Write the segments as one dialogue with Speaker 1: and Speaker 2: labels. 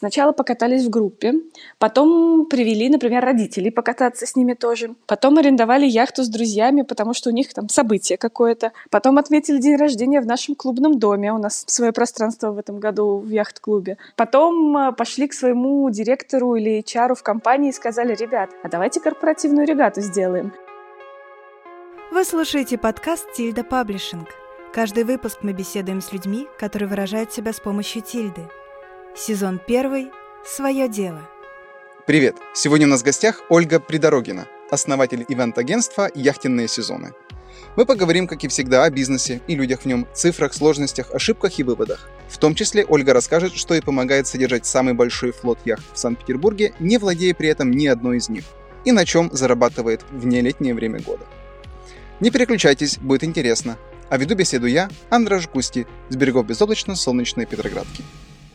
Speaker 1: Сначала покатались в группе, потом привели, например, родителей покататься с ними тоже. Потом арендовали яхту с друзьями, потому что у них там событие какое-то. Потом отметили день рождения в нашем клубном доме. У нас свое пространство в этом году в яхт-клубе. Потом э, пошли к своему директору или HR в компании и сказали, ребят, а давайте корпоративную регату сделаем.
Speaker 2: Вы слушаете подкаст «Тильда Паблишинг». Каждый выпуск мы беседуем с людьми, которые выражают себя с помощью тильды. Сезон первый «Свое дело».
Speaker 3: Привет! Сегодня у нас в гостях Ольга Придорогина, основатель ивент-агентства «Яхтенные сезоны». Мы поговорим, как и всегда, о бизнесе и людях в нем, цифрах, сложностях, ошибках и выводах. В том числе Ольга расскажет, что ей помогает содержать самый большой флот яхт в Санкт-Петербурге, не владея при этом ни одной из них, и на чем зарабатывает в нелетнее время года. Не переключайтесь, будет интересно. А веду беседу я, Андрей Жгусти, с берегов безоблачно-солнечной Петроградки.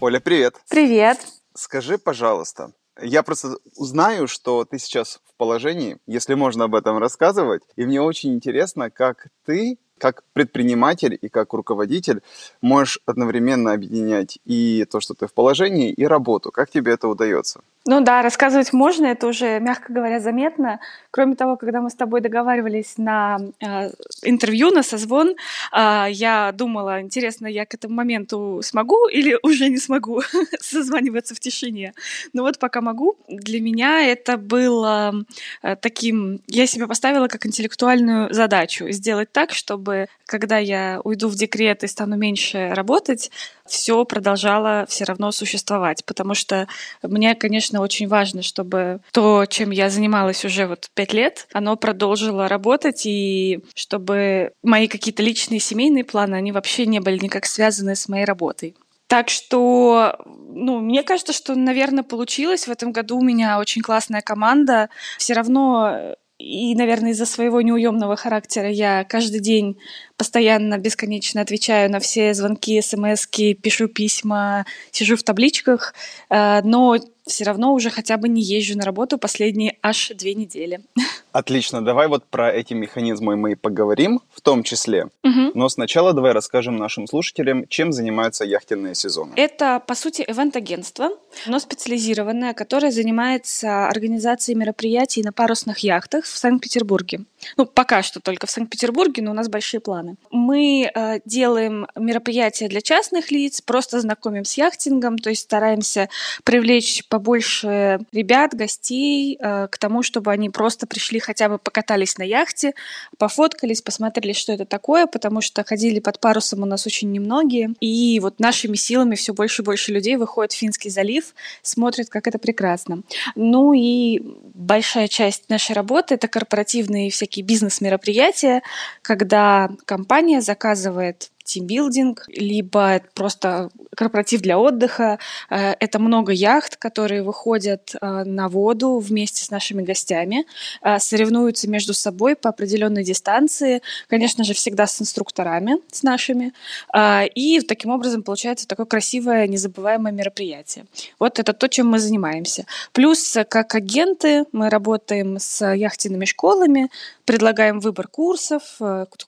Speaker 3: Оля, привет!
Speaker 1: Привет!
Speaker 3: Скажи, пожалуйста, я просто узнаю, что ты сейчас в положении, если можно об этом рассказывать, и мне очень интересно, как ты как предприниматель и как руководитель можешь одновременно объединять и то, что ты в положении, и работу. Как тебе это удается?
Speaker 1: Ну да, рассказывать можно, это уже, мягко говоря, заметно. Кроме того, когда мы с тобой договаривались на э, интервью, на созвон, э, я думала, интересно, я к этому моменту смогу или уже не смогу созваниваться в тишине. Но вот пока могу, для меня это было э, таким... Я себе поставила как интеллектуальную задачу сделать так, чтобы когда я уйду в декрет и стану меньше работать, все продолжало все равно существовать, потому что мне, конечно, очень важно, чтобы то, чем я занималась уже вот пять лет, оно продолжило работать, и чтобы мои какие-то личные семейные планы, они вообще не были никак связаны с моей работой. Так что, ну, мне кажется, что, наверное, получилось. В этом году у меня очень классная команда. Все равно и, наверное, из-за своего неуемного характера я каждый день постоянно, бесконечно отвечаю на все звонки, смс пишу письма, сижу в табличках, э, но все равно уже хотя бы не езжу на работу последние аж две недели.
Speaker 3: Отлично, давай вот про эти механизмы мы и поговорим, в том числе. Угу. Но сначала давай расскажем нашим слушателям, чем занимаются яхтенные сезоны.
Speaker 1: Это, по сути, ивент-агентство, но специализированное, которое занимается организацией мероприятий на парусных яхтах в Санкт-Петербурге. Ну, пока что только в Санкт-Петербурге, но у нас большие планы. Мы э, делаем мероприятия для частных лиц, просто знакомим с яхтингом, то есть стараемся привлечь побольше ребят, гостей э, к тому, чтобы они просто пришли хотя бы покатались на яхте, пофоткались, посмотрели, что это такое, потому что ходили под парусом у нас очень немногие. И вот нашими силами все больше и больше людей выходит в Финский залив, смотрят, как это прекрасно. Ну и большая часть нашей работы — это корпоративные всякие бизнес-мероприятия, когда компания заказывает тимбилдинг, либо просто корпоратив для отдыха. Э, это много яхт, которые выходят э, на воду вместе с нашими гостями, э, соревнуются между собой по определенной дистанции, конечно же, всегда с инструкторами, с нашими. И таким образом получается такое красивое, незабываемое мероприятие. Вот это то, чем мы занимаемся. Плюс, как агенты, мы работаем с яхтенными школами, предлагаем выбор курсов,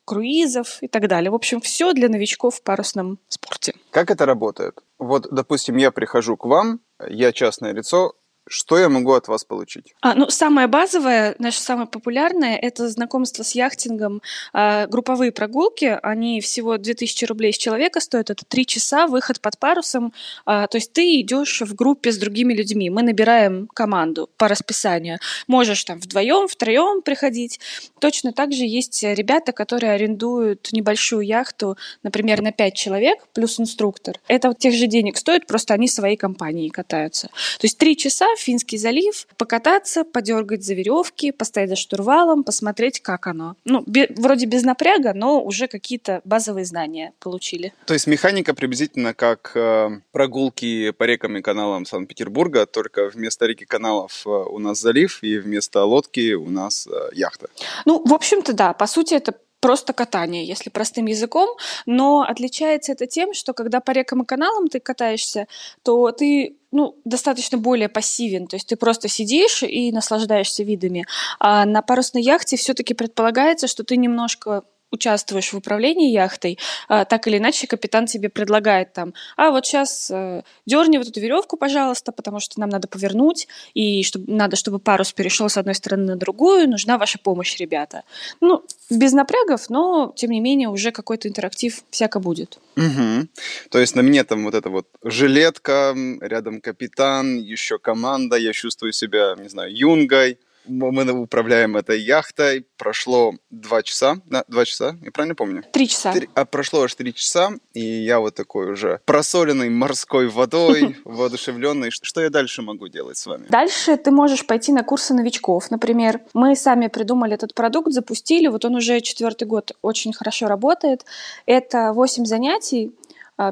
Speaker 1: круизов и так далее. В общем, все для новичков в парусном спорте.
Speaker 3: Как это работает? Вот, допустим, я прихожу к вам, я частное лицо, что я могу от вас получить?
Speaker 1: А, ну, самое базовое, наше самое популярное, это знакомство с яхтингом. А, групповые прогулки, они всего 2000 рублей с человека стоят. Это три часа, выход под парусом. А, то есть ты идешь в группе с другими людьми. Мы набираем команду по расписанию. Можешь там вдвоем, втроем приходить. Точно так же есть ребята, которые арендуют небольшую яхту, например, на 5 человек плюс инструктор. Это вот тех же денег стоит, просто они своей компанией катаются. То есть три часа Финский залив, покататься, подергать за веревки, постоять за штурвалом, посмотреть, как оно. Ну, бе- вроде без напряга, но уже какие-то базовые знания получили.
Speaker 3: То есть механика приблизительно как э, прогулки по рекам и каналам Санкт-Петербурга, только вместо реки каналов э, у нас залив, и вместо лодки у нас э, яхта.
Speaker 1: Ну, в общем-то, да. По сути, это просто катание, если простым языком, но отличается это тем, что когда по рекам и каналам ты катаешься, то ты ну, достаточно более пассивен, то есть ты просто сидишь и наслаждаешься видами. А на парусной яхте все-таки предполагается, что ты немножко участвуешь в управлении яхтой, а, так или иначе капитан тебе предлагает там, а вот сейчас э, дерни вот эту веревку, пожалуйста, потому что нам надо повернуть, и чтобы, надо, чтобы парус перешел с одной стороны на другую, нужна ваша помощь, ребята. Ну, без напрягов, но, тем не менее, уже какой-то интерактив всяко будет.
Speaker 3: Угу. То есть на мне там вот эта вот жилетка, рядом капитан, еще команда, я чувствую себя, не знаю, юнгой, мы управляем этой яхтой. Прошло два часа, да, два часа, я правильно помню?
Speaker 1: Три часа. Три,
Speaker 3: а прошло аж три часа, и я вот такой уже просоленный морской водой, воодушевленный. Что я дальше могу делать с вами?
Speaker 1: Дальше ты можешь пойти на курсы новичков, например. Мы сами придумали этот продукт, запустили, вот он уже четвертый год очень хорошо работает. Это восемь занятий,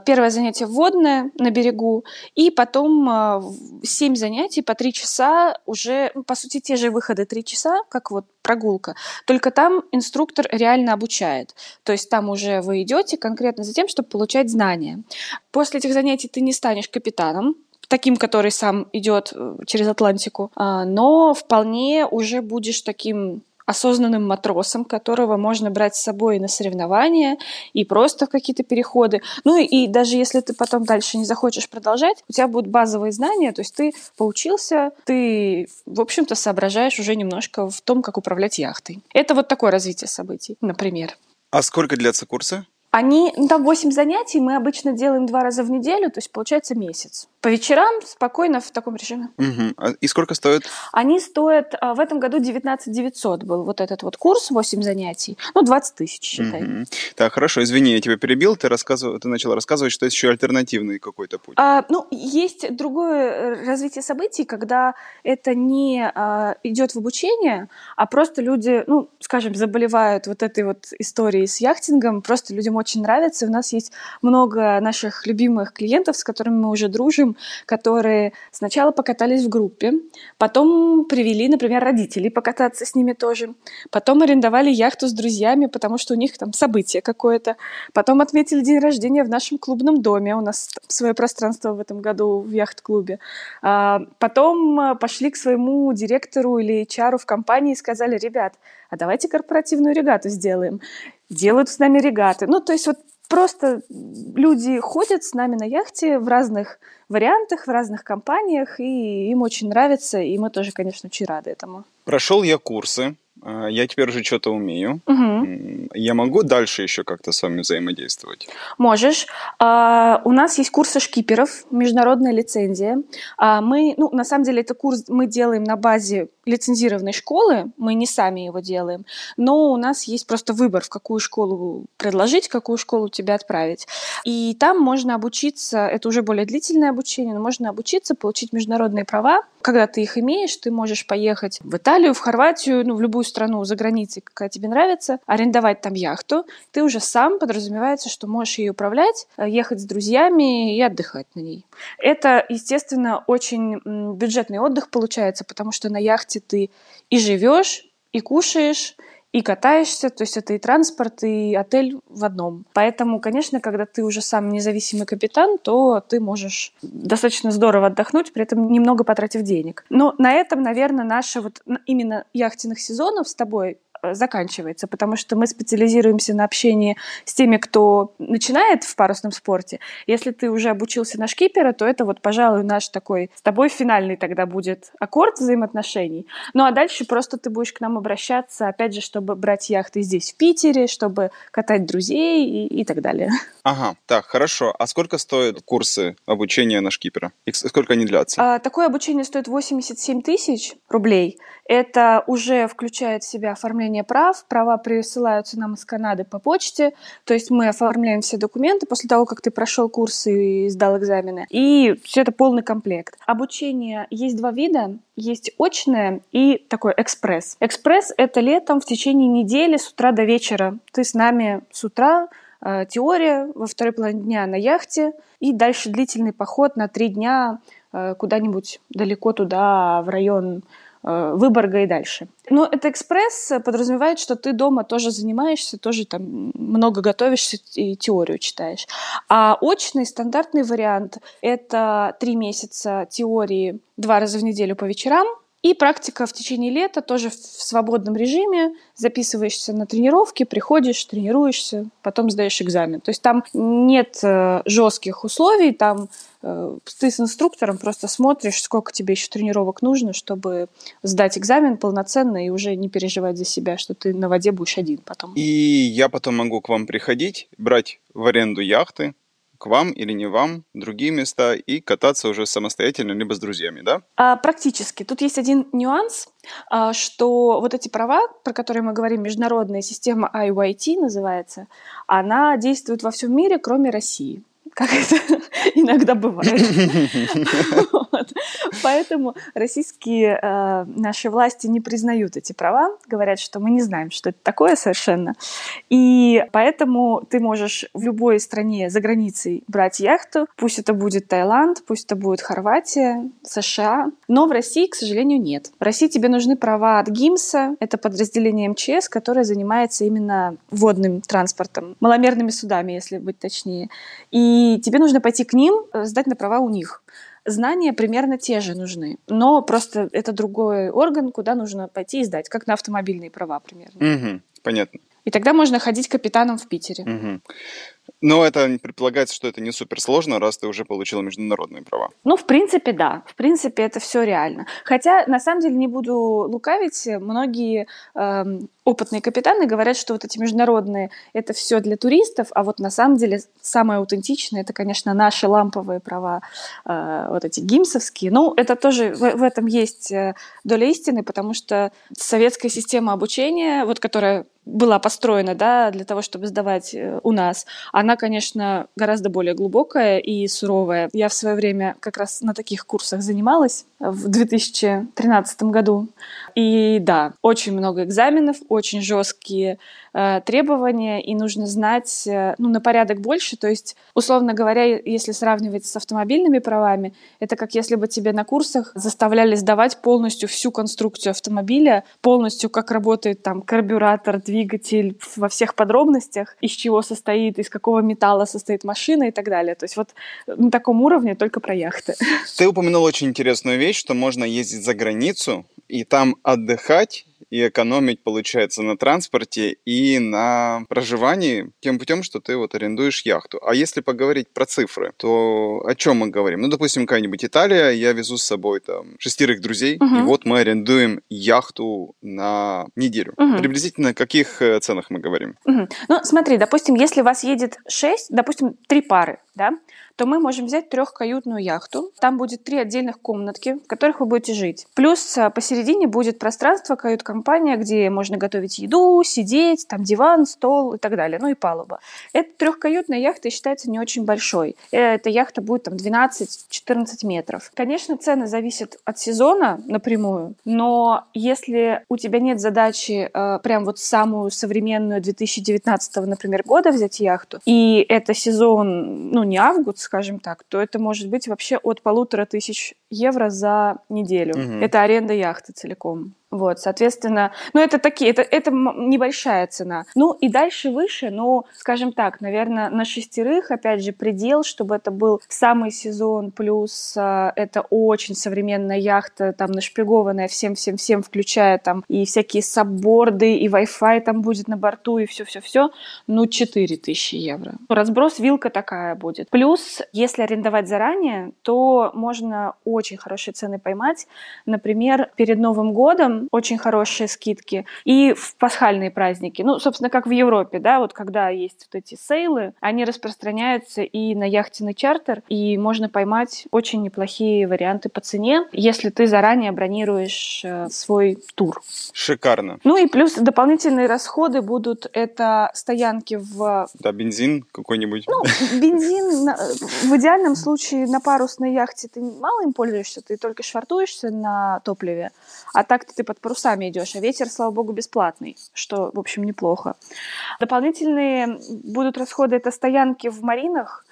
Speaker 1: первое занятие вводное на берегу, и потом 7 а, занятий по 3 часа, уже, ну, по сути, те же выходы 3 часа, как вот прогулка, только там инструктор реально обучает. То есть там уже вы идете конкретно за тем, чтобы получать знания. После этих занятий ты не станешь капитаном, таким, который сам идет э, через Атлантику, а, но вполне уже будешь таким осознанным матросом, которого можно брать с собой на соревнования и просто в какие-то переходы. Ну и даже если ты потом дальше не захочешь продолжать, у тебя будут базовые знания, то есть ты поучился, ты, в общем-то, соображаешь уже немножко в том, как управлять яхтой. Это вот такое развитие событий, например.
Speaker 3: А сколько длятся курсы?
Speaker 1: Они, ну, там 8 занятий, мы обычно делаем два раза в неделю, то есть получается месяц. По вечерам спокойно в таком режиме.
Speaker 3: Угу. И сколько стоят?
Speaker 1: Они стоят, а, в этом году 19 900 был вот этот вот курс, 8 занятий. Ну, 20 тысяч, считай. Угу.
Speaker 3: Так, хорошо, извини, я тебя перебил, ты, рассказывал, ты начала рассказывать, что есть еще альтернативный какой-то путь.
Speaker 1: А, ну, есть другое э, развитие событий, когда это не а, идет в обучение, а просто люди, ну, скажем, заболевают вот этой вот историей с яхтингом, просто людям очень нравится. У нас есть много наших любимых клиентов, с которыми мы уже дружим, которые сначала покатались в группе, потом привели, например, родителей покататься с ними тоже, потом арендовали яхту с друзьями, потому что у них там событие какое-то, потом отметили день рождения в нашем клубном доме, у нас свое пространство в этом году в яхт-клубе, а потом а, пошли к своему директору или чару в компании и сказали, ребят, а давайте корпоративную регату сделаем. Делают с нами регаты. Ну, то есть вот просто люди ходят с нами на яхте в разных вариантах, в разных компаниях, и им очень нравится, и мы тоже, конечно, очень рады этому.
Speaker 3: Прошел я курсы, а, я теперь уже что-то умею.
Speaker 1: Угу.
Speaker 3: Я могу дальше еще как-то с вами взаимодействовать?
Speaker 1: Можешь. А, у нас есть курсы шкиперов, международная лицензия. А, мы, ну, на самом деле, это курс мы делаем на базе лицензированной школы, мы не сами его делаем, но у нас есть просто выбор, в какую школу предложить, в какую школу тебя отправить. И там можно обучиться, это уже более длительное обучение, но можно обучиться, получить международные права. Когда ты их имеешь, ты можешь поехать в Италию, в Хорватию, ну, в любую страну за границей, какая тебе нравится, арендовать там яхту. Ты уже сам подразумевается, что можешь ее управлять, э, ехать с друзьями и отдыхать на ней. Это, естественно, очень бюджетный отдых получается, потому что на яхте ты и живешь, и кушаешь, и катаешься, то есть это и транспорт, и отель в одном. Поэтому, конечно, когда ты уже сам независимый капитан, то ты можешь достаточно здорово отдохнуть, при этом немного потратив денег. Но на этом, наверное, наши вот именно яхтенных сезонов с тобой заканчивается, потому что мы специализируемся на общении с теми, кто начинает в парусном спорте. Если ты уже обучился на шкипера, то это вот, пожалуй, наш такой с тобой финальный тогда будет аккорд взаимоотношений. Ну а дальше просто ты будешь к нам обращаться, опять же, чтобы брать яхты здесь, в Питере, чтобы катать друзей и, и так далее.
Speaker 3: Ага, так, хорошо. А сколько стоят курсы обучения на шкипера? И сколько они длятся?
Speaker 1: А, такое обучение стоит 87 тысяч рублей. Это уже включает в себя оформление прав. Права присылаются нам из Канады по почте. То есть мы оформляем все документы после того, как ты прошел курсы и сдал экзамены. И все это полный комплект. Обучение есть два вида. Есть очное и такой экспресс. Экспресс — это летом в течение недели с утра до вечера. Ты с нами с утра э, теория, во второй половине дня на яхте, и дальше длительный поход на три дня э, куда-нибудь далеко туда, в район Выборга и дальше. Но это экспресс подразумевает, что ты дома тоже занимаешься, тоже там много готовишься и теорию читаешь. А очный стандартный вариант — это три месяца теории два раза в неделю по вечерам, И практика в течение лета тоже в свободном режиме. Записываешься на тренировки, приходишь, тренируешься, потом сдаешь экзамен. То есть там нет э, жестких условий, там э, ты с инструктором просто смотришь, сколько тебе еще тренировок нужно, чтобы сдать экзамен полноценно и уже не переживать за себя, что ты на воде будешь один потом.
Speaker 3: И я потом могу к вам приходить, брать в аренду яхты, к вам или не вам, другие места и кататься уже самостоятельно, либо с друзьями, да?
Speaker 1: А, практически. Тут есть один нюанс, а, что вот эти права, про которые мы говорим, международная система IYT называется, она действует во всем мире, кроме России как это иногда бывает. вот. Поэтому российские э, наши власти не признают эти права, говорят, что мы не знаем, что это такое совершенно. И поэтому ты можешь в любой стране за границей брать яхту, пусть это будет Таиланд, пусть это будет Хорватия, США, но в России, к сожалению, нет. В России тебе нужны права от ГИМСа, это подразделение МЧС, которое занимается именно водным транспортом, маломерными судами, если быть точнее. И и тебе нужно пойти к ним, э, сдать на права у них. Знания примерно те же нужны, но просто это другой орган, куда нужно пойти и сдать, как на автомобильные права примерно.
Speaker 3: Угу, понятно.
Speaker 1: И тогда можно ходить капитаном в Питере.
Speaker 3: Угу. Но это предполагается, что это не супер сложно, раз ты уже получила международные права.
Speaker 1: Ну, в принципе, да. В принципе, это все реально. Хотя, на самом деле, не буду лукавить, многие э, опытные капитаны говорят, что вот эти международные это все для туристов, а вот на самом деле самое аутентичное это, конечно, наши ламповые права, э, вот эти гимсовские. Ну, это тоже в, в этом есть э, доля истины, потому что советская система обучения, вот которая была построена, да, для того, чтобы сдавать э, у нас, она, конечно, гораздо более глубокая и суровая. Я в свое время как раз на таких курсах занималась в 2013 году. И да, очень много экзаменов, очень жесткие э, требования, и нужно знать э, ну, на порядок больше. То есть, условно говоря, если сравнивать с автомобильными правами, это как если бы тебе на курсах заставляли сдавать полностью всю конструкцию автомобиля, полностью как работает там карбюратор, двигатель во всех подробностях, из чего состоит, из какого металла состоит машина и так далее. То есть вот на таком уровне только про яхты.
Speaker 3: Ты упомянул очень интересную вещь, что можно ездить за границу и там отдыхать и экономить, получается, на транспорте и на проживании тем путем, что ты вот арендуешь яхту. А если поговорить про цифры, то о чем мы говорим? Ну, допустим, какая-нибудь Италия, я везу с собой там шестерых друзей, uh-huh. и вот мы арендуем яхту на неделю. Uh-huh. Приблизительно о каких э, ценах мы говорим?
Speaker 1: Uh-huh. Ну, смотри, допустим, если вас едет шесть, допустим, три пары, да, то мы можем взять трехкаютную яхту. Там будет три отдельных комнатки, в которых вы будете жить. Плюс а, посередине будет пространство, кают-компания, где можно готовить еду, сидеть, там диван, стол и так далее, ну и палуба. Эта трехкаютная яхта считается не очень большой. Эта яхта будет там 12-14 метров. Конечно, цены зависят от сезона напрямую, но если у тебя нет задачи э, прям вот самую современную 2019, например, года взять яхту, и это сезон, ну, не август, скажем так, то это может быть вообще от полутора тысяч евро за неделю. Угу. Это аренда яхты целиком. Вот, соответственно, ну это такие, это, это небольшая цена. Ну и дальше выше, ну, скажем так, наверное, на шестерых, опять же, предел, чтобы это был самый сезон, плюс э, это очень современная яхта, там, нашпигованная всем-всем-всем, включая там и всякие сабборды, и Wi-Fi там будет на борту, и все-все-все, ну, 4000 евро. Разброс вилка такая будет. Плюс, если арендовать заранее, то можно очень хорошие цены поймать. Например, перед Новым годом очень хорошие скидки. И в пасхальные праздники, ну, собственно, как в Европе, да, вот когда есть вот эти сейлы, они распространяются и на яхтенный чартер, и можно поймать очень неплохие варианты по цене, если ты заранее бронируешь э, свой тур.
Speaker 3: Шикарно.
Speaker 1: Ну и плюс дополнительные расходы будут это стоянки в...
Speaker 3: Да, бензин какой-нибудь.
Speaker 1: Ну, бензин в идеальном случае на парусной яхте ты мало им пользуешься, ты только швартуешься на топливе, а так ты под парусами идешь, а ветер, слава богу, бесплатный, что, в общем, неплохо. Дополнительные будут расходы, это стоянки в маринах,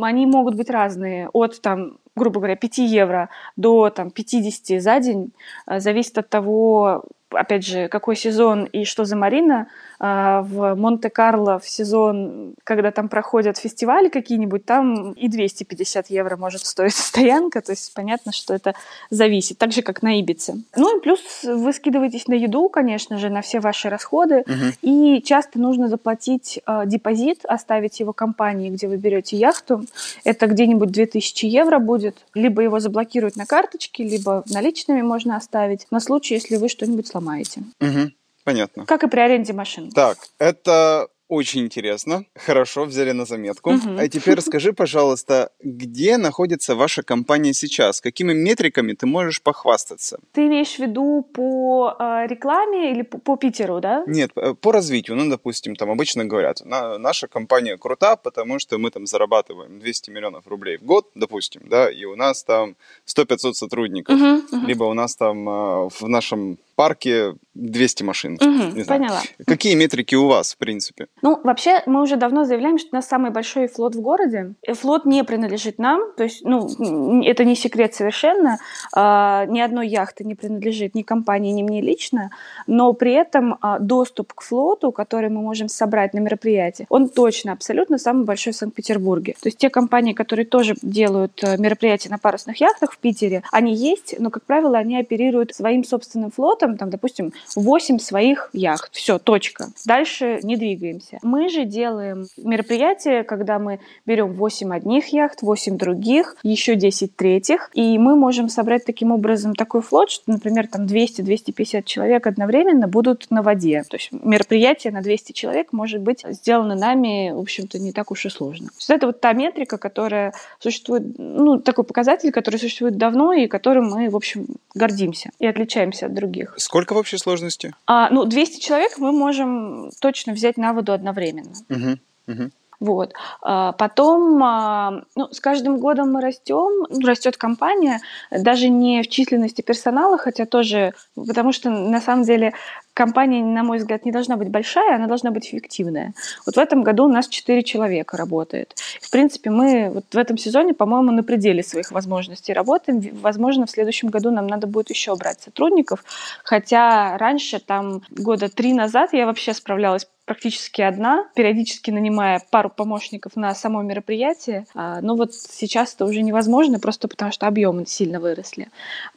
Speaker 1: Они могут быть разные, от там грубо говоря, 5 евро до там, 50 за день, э, зависит от того, опять же, какой сезон и что за марина. А, в Монте-Карло в сезон, когда там проходят фестивали какие-нибудь, там и 250 евро может стоить стоянка, то есть понятно, что это зависит, так же, как на Ибице. Ну и плюс вы скидываетесь на еду, конечно же, на все ваши расходы, угу. и часто нужно заплатить э, депозит, оставить его компании, где вы берете яхту, это где-нибудь 2000 евро будет, либо его заблокируют на карточке, либо наличными можно оставить, на случай, если вы что-нибудь сломаете.
Speaker 3: Угу. Понятно.
Speaker 1: Как и при аренде машин.
Speaker 3: Так, это очень интересно. Хорошо, взяли на заметку. Угу. А теперь расскажи, пожалуйста, где находится ваша компания сейчас? Какими метриками ты можешь похвастаться?
Speaker 1: Ты имеешь в виду по э, рекламе или по, по Питеру, да?
Speaker 3: Нет, э, по развитию. Ну, допустим, там обычно говорят, на, наша компания крута, потому что мы там зарабатываем 200 миллионов рублей в год, допустим, да, и у нас там 100-500 сотрудников. Угу, угу. Либо у нас там э, в нашем парке 200 машин.
Speaker 1: Угу, поняла.
Speaker 3: Какие метрики у вас, в принципе?
Speaker 1: Ну, вообще, мы уже давно заявляем, что у нас самый большой флот в городе. Флот не принадлежит нам, то есть, ну, это не секрет совершенно. А, ни одной яхты не принадлежит ни компании, ни мне лично, но при этом а, доступ к флоту, который мы можем собрать на мероприятии, он точно, абсолютно самый большой в Санкт-Петербурге. То есть те компании, которые тоже делают э, мероприятия на парусных яхтах в Питере, они есть, но, как правило, они оперируют своим собственным флотом, там, допустим, 8 своих яхт. Все, точка. Дальше не двигаемся. Мы же делаем мероприятие, когда мы берем 8 одних яхт, 8 других, еще 10 третьих, и мы можем собрать таким образом такой флот, что, например, там 200-250 человек одновременно будут на воде. То есть мероприятие на 200 человек может быть сделано нами, в общем-то, не так уж и сложно. То есть это вот та метрика, которая существует, ну, такой показатель, который существует давно и которым мы, в общем, гордимся и отличаемся от других.
Speaker 3: Сколько в общей сложности?
Speaker 1: А, ну, 200 человек мы можем точно взять на воду одновременно.
Speaker 3: Угу, угу.
Speaker 1: Вот. А, потом, а, ну, с каждым годом мы растем, ну, растет компания, даже не в численности персонала, хотя тоже, потому что на самом деле компания, на мой взгляд, не должна быть большая, она должна быть эффективная. Вот в этом году у нас 4 человека работает. В принципе, мы вот в этом сезоне, по-моему, на пределе своих возможностей работаем. Возможно, в следующем году нам надо будет еще брать сотрудников, хотя раньше, там, года три назад я вообще справлялась практически одна, периодически нанимая пару помощников на само мероприятие. А, но вот сейчас это уже невозможно, просто потому что объемы сильно выросли.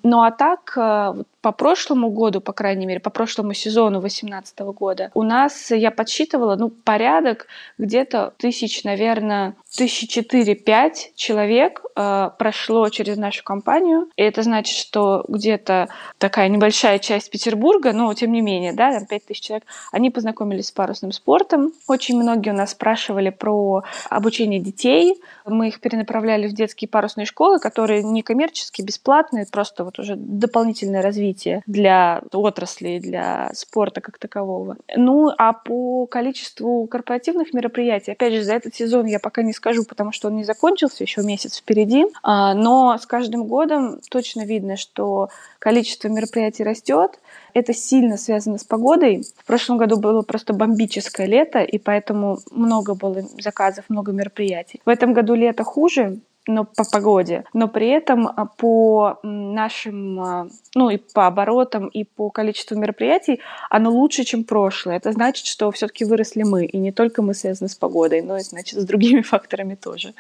Speaker 1: Ну а так, а, по прошлому году, по крайней мере, по прошлому сезону 2018 года, у нас, я подсчитывала, ну, порядок где-то тысяч, наверное, тысячи четыре-пять человек э, прошло через нашу компанию. И это значит, что где-то такая небольшая часть Петербурга, но тем не менее, да, там пять тысяч человек, они познакомились с парусным спортом. Очень многие у нас спрашивали про обучение детей. Мы их перенаправляли в детские парусные школы, которые не коммерческие, бесплатные, просто вот уже дополнительное развитие для отрасли, для спорта как такового. Ну, а по количеству корпоративных мероприятий, опять же, за этот сезон я пока не скажу, потому что он не закончился, еще месяц впереди, а, но с каждым годом точно видно, что количество мероприятий растет. Это сильно связано с погодой. В прошлом году было просто бомбическое лето, и поэтому много было заказов, много мероприятий. В этом году лето хуже, но по погоде, но при этом а, по нашим, а, ну и по оборотам, и по количеству мероприятий оно лучше, чем прошлое. Это значит, что все-таки выросли мы, и не только мы связаны с погодой, но и, значит, с другими факторами тоже.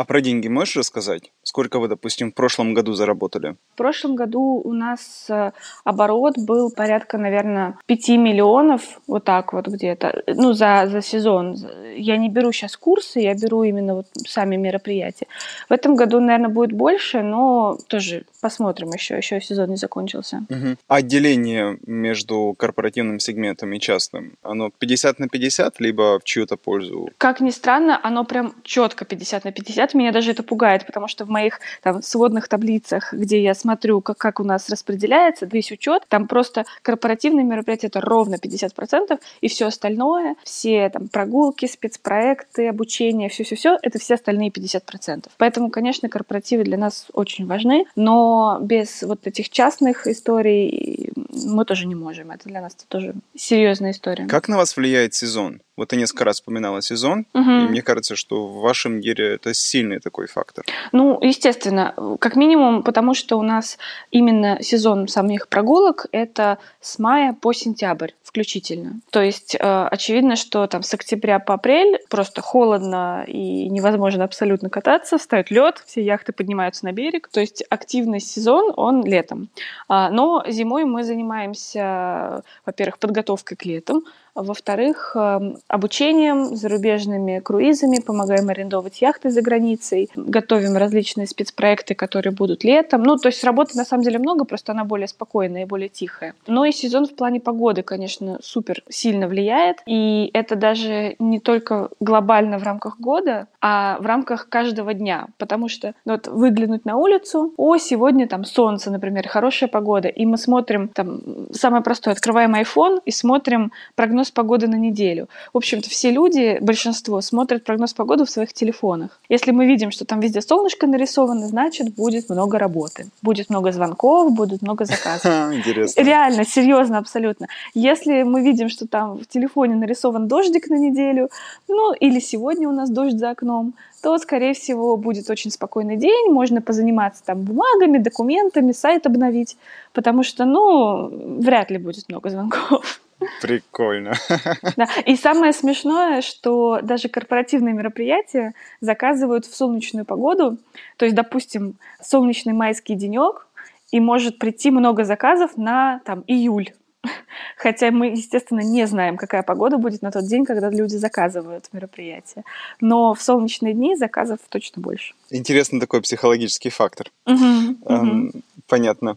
Speaker 3: А про деньги можешь рассказать? Сколько вы, допустим, в прошлом году заработали?
Speaker 1: В прошлом году у нас э, оборот был порядка, наверное, 5 миллионов, вот так вот где-то, ну, за, за сезон. Я не беру сейчас курсы, я беру именно вот сами мероприятия. В этом году, наверное, будет больше, но тоже посмотрим еще, еще сезон не закончился.
Speaker 3: Угу. Отделение между корпоративным сегментом и частным, оно 50 на 50, либо в чью-то пользу?
Speaker 1: Как ни странно, оно прям четко 50 на 50. Меня даже это пугает, потому что в моих там, сводных таблицах, где я смотрю, как, как у нас распределяется весь учет, там просто корпоративные мероприятия это ровно 50%, и все остальное, все там прогулки, спецпроекты, обучение, все-все-все, это все остальные 50%. Поэтому, конечно, корпоративы для нас очень важны, но без вот этих частных историй мы тоже не можем. Это для нас тоже серьезная история.
Speaker 3: Как на вас влияет сезон? Вот ты несколько раз вспоминала сезон,
Speaker 1: Мгм.
Speaker 3: и мне кажется, что в вашем мире это сильный такой фактор.
Speaker 1: Ну, естественно, как минимум, потому что у нас именно сезон самих прогулок это с мая по сентябрь включительно. То есть э, очевидно, что там с октября по апрель просто холодно и невозможно абсолютно кататься, встает лед, все яхты поднимаются на берег. То есть активный сезон он летом. А, но зимой мы занимаемся, во-первых, подготовкой к лету, во-вторых, эм, обучением, зарубежными круизами, помогаем арендовать яхты за границей, готовим различные спецпроекты, которые будут летом. Ну, то есть работы на самом деле много, просто она более спокойная и более тихая. Но и сезон в плане погоды, конечно, супер сильно влияет. И это даже не только глобально в рамках года, а в рамках каждого дня. Потому что ну, вот выглянуть на улицу, о, сегодня там солнце, например, хорошая погода, и мы смотрим там самое простое, открываем iPhone и смотрим прогноз погоды на неделю. В общем-то, все люди, большинство, смотрят прогноз погоды в своих телефонах. Если мы видим, что там везде солнышко нарисовано, значит, будет много работы. Будет много звонков, будет много заказов.
Speaker 3: Интересно.
Speaker 1: Реально, серьезно, абсолютно. Если мы видим, что там в телефоне нарисован дождик на неделю, ну или сегодня у нас дождь за окном, то, скорее всего, будет очень спокойный день, можно позаниматься там бумагами, документами, сайт обновить, потому что, ну, вряд ли будет много звонков.
Speaker 3: Прикольно.
Speaker 1: Да. И самое смешное, что даже корпоративные мероприятия заказывают в солнечную погоду. То есть, допустим, солнечный майский денек, и может прийти много заказов на там, июль. Хотя мы, естественно, не знаем, какая погода будет на тот день, когда люди заказывают мероприятие. Но в солнечные дни заказов точно больше.
Speaker 3: Интересный такой психологический фактор.
Speaker 1: Мгм.
Speaker 3: Эм, Понятно.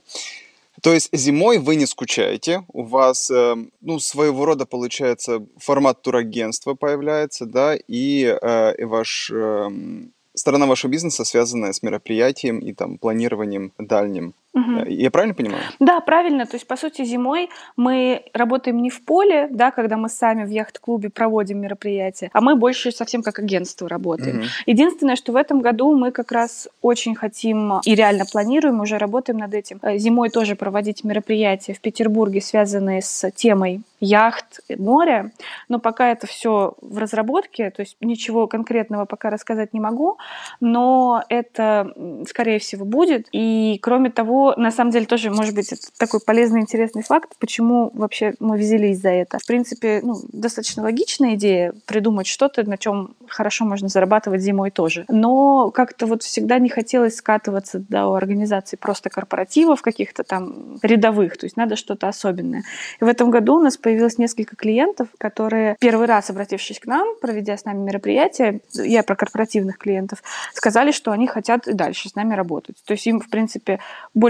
Speaker 3: То есть зимой вы не скучаете, у вас, эм, ну, своего рода, получается, формат турагентства появляется, да, и, э, и ваш, эм, сторона вашего бизнеса связанная с мероприятием и там планированием дальним. Э, Я правильно понимаю?
Speaker 1: Да, правильно. То есть, по сути, зимой мы работаем не в поле, да, когда мы сами в яхт-клубе проводим мероприятия, а мы больше совсем как агентство работаем.
Speaker 3: Мгм.
Speaker 1: Единственное, что в этом году мы как раз очень хотим и реально планируем, уже работаем над этим, э, зимой тоже проводить мероприятия в Петербурге, связанные с темой яхт, моря. Но пока это все в разработке, то есть ничего конкретного пока рассказать не могу, но это, скорее всего, будет. И кроме того, на самом деле тоже, может быть, это такой полезный, интересный факт, почему вообще мы взялись за это. В принципе, ну, достаточно логичная идея придумать что-то, на чем хорошо можно зарабатывать зимой тоже. Но как-то вот всегда не хотелось скатываться до организации просто корпоративов каких-то там рядовых, то есть надо что-то особенное. И в этом году у нас появилось несколько клиентов, которые первый раз, обратившись к нам, проведя с нами мероприятие, я про корпоративных клиентов, сказали, что они хотят и дальше с нами работать. То есть им, в принципе,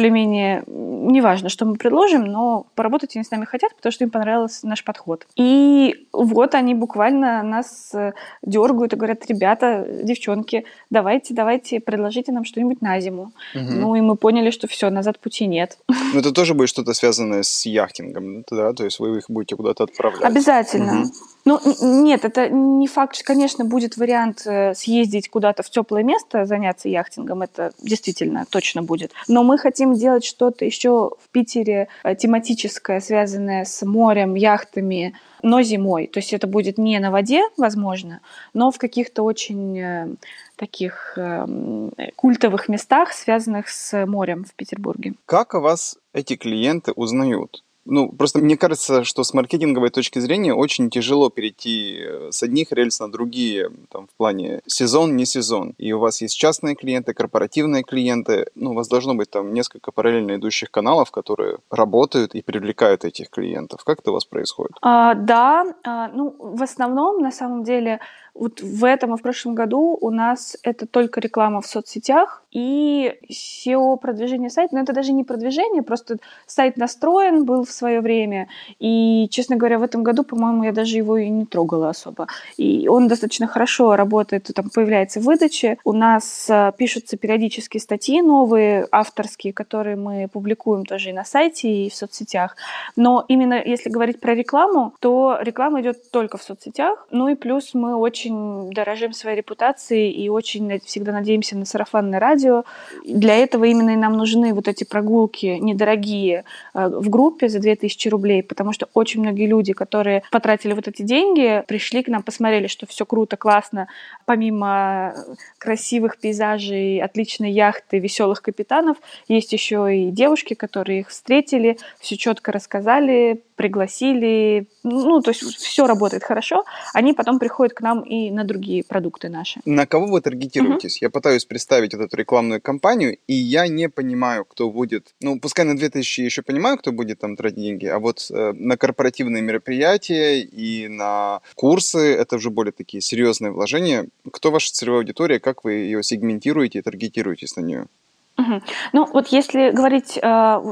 Speaker 1: более-менее неважно, что мы предложим, но поработать они с нами хотят, потому что им понравился наш подход. И вот они буквально нас э, дергают и говорят, ребята, девчонки, давайте, давайте, предложите нам что-нибудь на зиму.
Speaker 3: Мгм.
Speaker 1: Ну и мы поняли, что все, назад пути нет.
Speaker 3: Но это тоже будет что-то связанное с яхтингом, да? То есть вы их будете куда-то отправлять.
Speaker 1: Обязательно.
Speaker 3: Мгм.
Speaker 1: Ну, нет, это не факт. Конечно, будет вариант э, съездить куда-то в теплое место, заняться яхтингом. Это действительно точно будет. Но мы хотим делать что-то еще в Питере э, тематическое, связанное с морем, яхтами, но зимой. То есть это будет не на воде, возможно, но в каких-то очень э, таких эм, культовых местах, связанных с морем в Петербурге.
Speaker 3: Как о вас эти клиенты узнают? Ну, просто мне кажется, что с маркетинговой точки зрения очень тяжело перейти э, с одних рельс на другие, там, в плане сезон, не сезон. И у вас есть частные клиенты, корпоративные клиенты. Ну, у вас должно быть там несколько параллельно идущих каналов, которые работают и привлекают этих клиентов. Как это у вас происходит?
Speaker 1: А, да, а, ну, в основном, на самом деле, вот в этом и в прошлом году у нас это только реклама в соцсетях и SEO-продвижение сайта. Но это даже не продвижение, просто сайт настроен был в свое время. И, честно говоря, в этом году, по-моему, я даже его и не трогала особо. И он достаточно хорошо работает, там появляется выдача. У нас а, пишутся периодически статьи новые, авторские, которые мы публикуем тоже и на сайте, и в соцсетях. Но именно если говорить про рекламу, то реклама идет только в соцсетях. Ну и плюс мы очень очень дорожим своей репутацией и очень всегда надеемся на сарафанное радио. Для этого именно и нам нужны вот эти прогулки недорогие э, в группе за 2000 рублей, потому что очень многие люди, которые потратили вот эти деньги, пришли к нам, посмотрели, что все круто, классно. Помимо красивых пейзажей, отличной яхты, веселых капитанов, есть еще и девушки, которые их встретили, все четко рассказали, пригласили, ну, то есть все работает хорошо, они потом приходят к нам и на другие продукты наши.
Speaker 3: На кого вы таргетируетесь? Угу. Я пытаюсь представить вот эту рекламную кампанию, и я не понимаю, кто будет, ну, пускай на 2000 еще понимаю, кто будет там тратить деньги, а вот э, на корпоративные мероприятия и на курсы, это уже более такие серьезные вложения. Кто ваша целевая аудитория, как вы ее сегментируете и таргетируетесь на нее?
Speaker 1: Угу. Ну, вот если говорить э,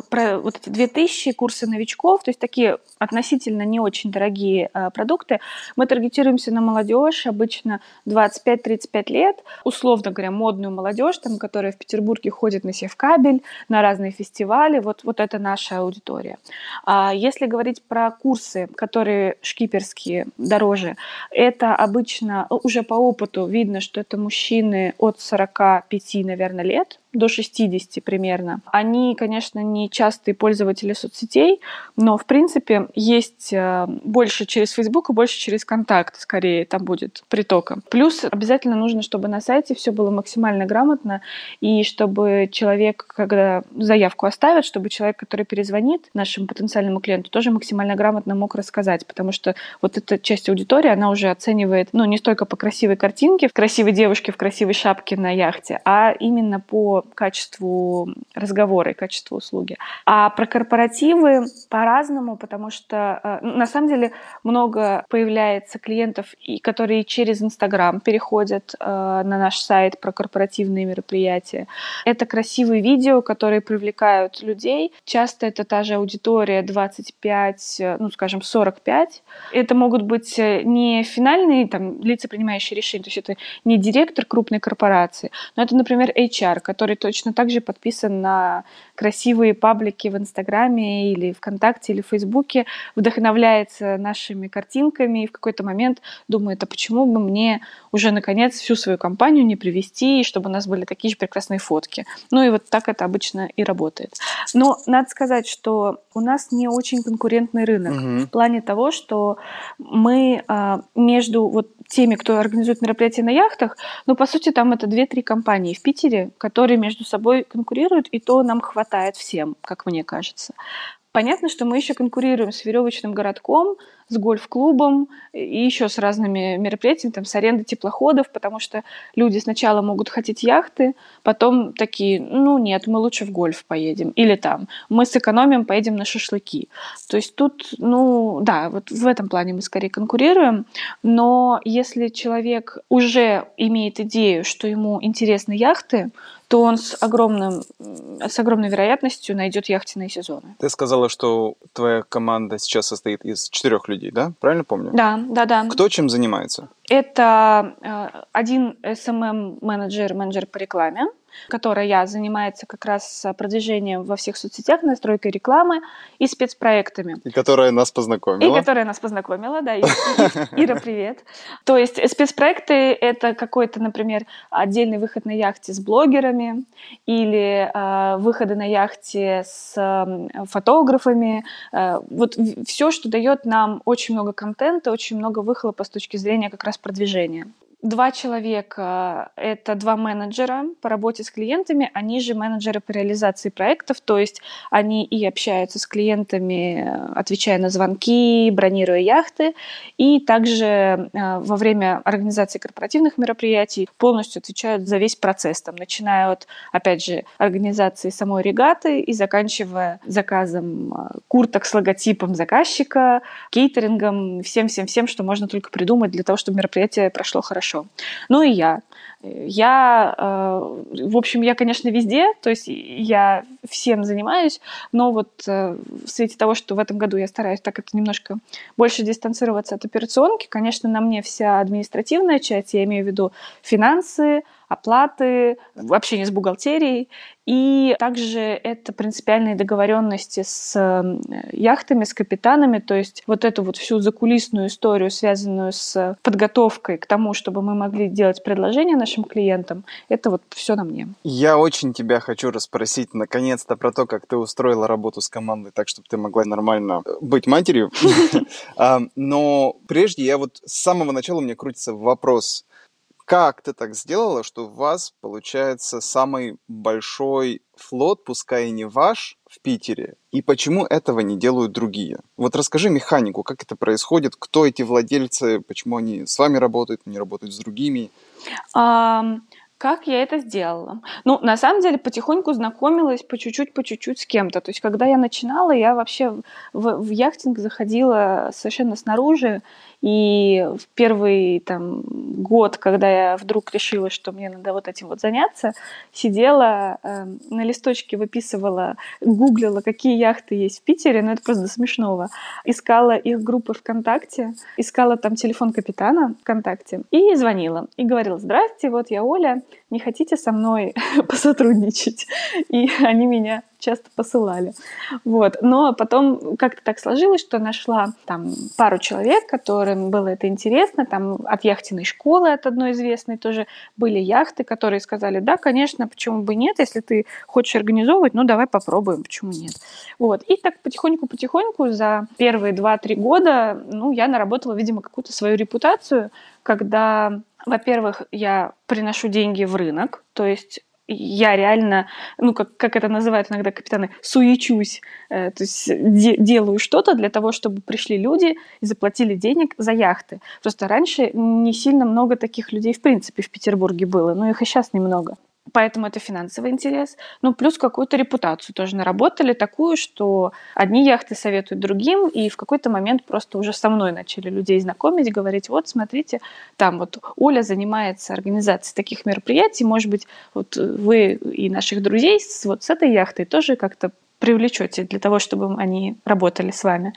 Speaker 1: про вот эти 2000 курсы новичков, то есть такие относительно не очень дорогие э, продукты, мы таргетируемся на молодежь, обычно 25-35 лет, условно говоря, модную молодежь, там, которая в Петербурге ходит на севкабель, на разные фестивали, вот, вот это наша аудитория. А если говорить про курсы, которые шкиперские, дороже, это обычно, уже по опыту видно, что это мужчины от 45, наверное, лет, до 60 примерно. Они, конечно, не частые пользователи соцсетей, но, в принципе, есть э, больше через Facebook и больше через контакт, скорее, там будет притоком. Плюс обязательно нужно, чтобы на сайте все было максимально грамотно, и чтобы человек, когда заявку оставит, чтобы человек, который перезвонит нашему потенциальному клиенту, тоже максимально грамотно мог рассказать, потому что вот эта часть аудитории, она уже оценивает, ну, не столько по красивой картинке, в красивой девушке в красивой шапке на яхте, а именно по качеству разговора и качеству услуги. А про корпоративы по-разному, потому что э, на самом деле много появляется клиентов, которые через Инстаграм переходят э, на наш сайт про корпоративные мероприятия. Это красивые видео, которые привлекают людей. Часто это та же аудитория 25, э, ну, скажем, 45. Это могут быть не финальные там, лица, принимающие решения, то есть это не директор крупной корпорации, но это, например, HR, который который точно так же подписан на красивые паблики в Инстаграме или ВКонтакте или Фейсбуке, вдохновляется нашими картинками и в какой-то момент думает, а почему бы мне уже наконец всю свою компанию не привести, чтобы у нас были такие же прекрасные фотки. Ну и вот так это обычно и работает. Но надо сказать, что у нас не очень конкурентный рынок угу. в плане того, что мы а, между вот теми, кто организует мероприятия на яхтах, ну, по сути, там это две-три компании в Питере, которые между собой конкурируют, и то нам хватает всем, как мне кажется. Понятно, что мы еще конкурируем с веревочным городком, с гольф-клубом и еще с разными мероприятиями, там, с арендой теплоходов, потому что люди сначала могут хотеть яхты, потом такие, ну нет, мы лучше в гольф поедем. Или там, мы сэкономим, поедем на шашлыки. То есть тут, ну да, вот в этом плане мы скорее конкурируем, но если человек уже имеет идею, что ему интересны яхты, то он с, огромным, с огромной вероятностью найдет яхтенные сезоны.
Speaker 3: Ты сказала, что твоя команда сейчас состоит из четырех людей, да? Правильно помню?
Speaker 1: Да, да, да.
Speaker 3: Кто чем занимается?
Speaker 1: Это э, один SMM-менеджер, менеджер по рекламе, которая занимается как раз продвижением во всех соцсетях, настройкой рекламы и спецпроектами.
Speaker 3: И которая нас познакомила.
Speaker 1: И которая нас познакомила, да. Ира, привет. То есть спецпроекты — это какой-то, например, отдельный выход на яхте с блогерами или э, выходы на яхте с фотографами. Э, вот все, что дает нам очень много контента, очень много выхлопа с точки зрения как раз продвижения. Два человека — это два менеджера по работе с клиентами, они же менеджеры по реализации проектов, то есть они и общаются с клиентами, отвечая на звонки, бронируя яхты, и также э, во время организации корпоративных мероприятий полностью отвечают за весь процесс, там, начиная от, опять же, организации самой регаты и заканчивая заказом э, курток с логотипом заказчика, кейтерингом, всем-всем-всем, что можно только придумать для того, чтобы мероприятие прошло хорошо хорошо. Ну и я. Я, э, в общем, я, конечно, везде, то есть я всем занимаюсь, но вот э, в свете того, что в этом году я стараюсь так это немножко больше дистанцироваться от операционки, конечно, на мне вся административная часть, я имею в виду финансы, оплаты, общение с бухгалтерией. И также это принципиальные договоренности с яхтами, с капитанами, то есть вот эту вот всю закулисную историю, связанную с подготовкой к тому, чтобы мы могли делать предложения нашим клиентам, это вот все на мне.
Speaker 3: Я очень тебя хочу расспросить наконец-то про то, как ты устроила работу с командой так, чтобы ты могла нормально быть матерью. А, но прежде я вот с самого начала у меня крутится вопрос, как ты так сделала, что у вас получается самый большой флот, пускай и не ваш, в Питере, и почему этого не делают другие? Вот расскажи механику, как это происходит, кто эти владельцы, почему они с вами работают, не работают с другими?
Speaker 1: Um... Как я это сделала? Ну, на самом деле, потихоньку знакомилась по чуть-чуть, по чуть-чуть с кем-то. То есть, когда я начинала, я вообще в, в яхтинг заходила совершенно снаружи, и в первый там, год, когда я вдруг решила, что мне надо вот этим вот заняться, сидела э, на листочке, выписывала, гуглила, какие яхты есть в Питере, ну это просто смешного. Искала их группы ВКонтакте, искала там телефон капитана ВКонтакте и звонила. И говорила, здрасте, вот я Оля, не хотите со мной посотрудничать? И они меня часто посылали. Вот. Но потом как-то так сложилось, что нашла там пару человек, которым было это интересно. Там от яхтенной школы, от одной известной тоже были яхты, которые сказали, да, конечно, почему бы нет, если ты хочешь организовывать, ну давай попробуем, почему нет. Вот. И так потихоньку-потихоньку за первые 2-3 года, ну, я наработала, видимо, какую-то свою репутацию, когда во-первых, я приношу деньги в рынок, то есть я реально, ну, как, как это называют иногда капитаны, суечусь, э, то есть де, делаю что-то для того, чтобы пришли люди и заплатили денег за яхты. Просто раньше не сильно много таких людей в принципе в Петербурге было, но их и сейчас немного. Поэтому это финансовый интерес. Ну, плюс какую-то репутацию тоже наработали, такую, что одни яхты советуют другим, и в какой-то момент просто уже со мной начали людей знакомить, говорить, вот, смотрите, там вот Оля занимается организацией таких мероприятий, может быть, вот вы и наших друзей вот с этой яхтой тоже как-то привлечете для того, чтобы они работали с вами.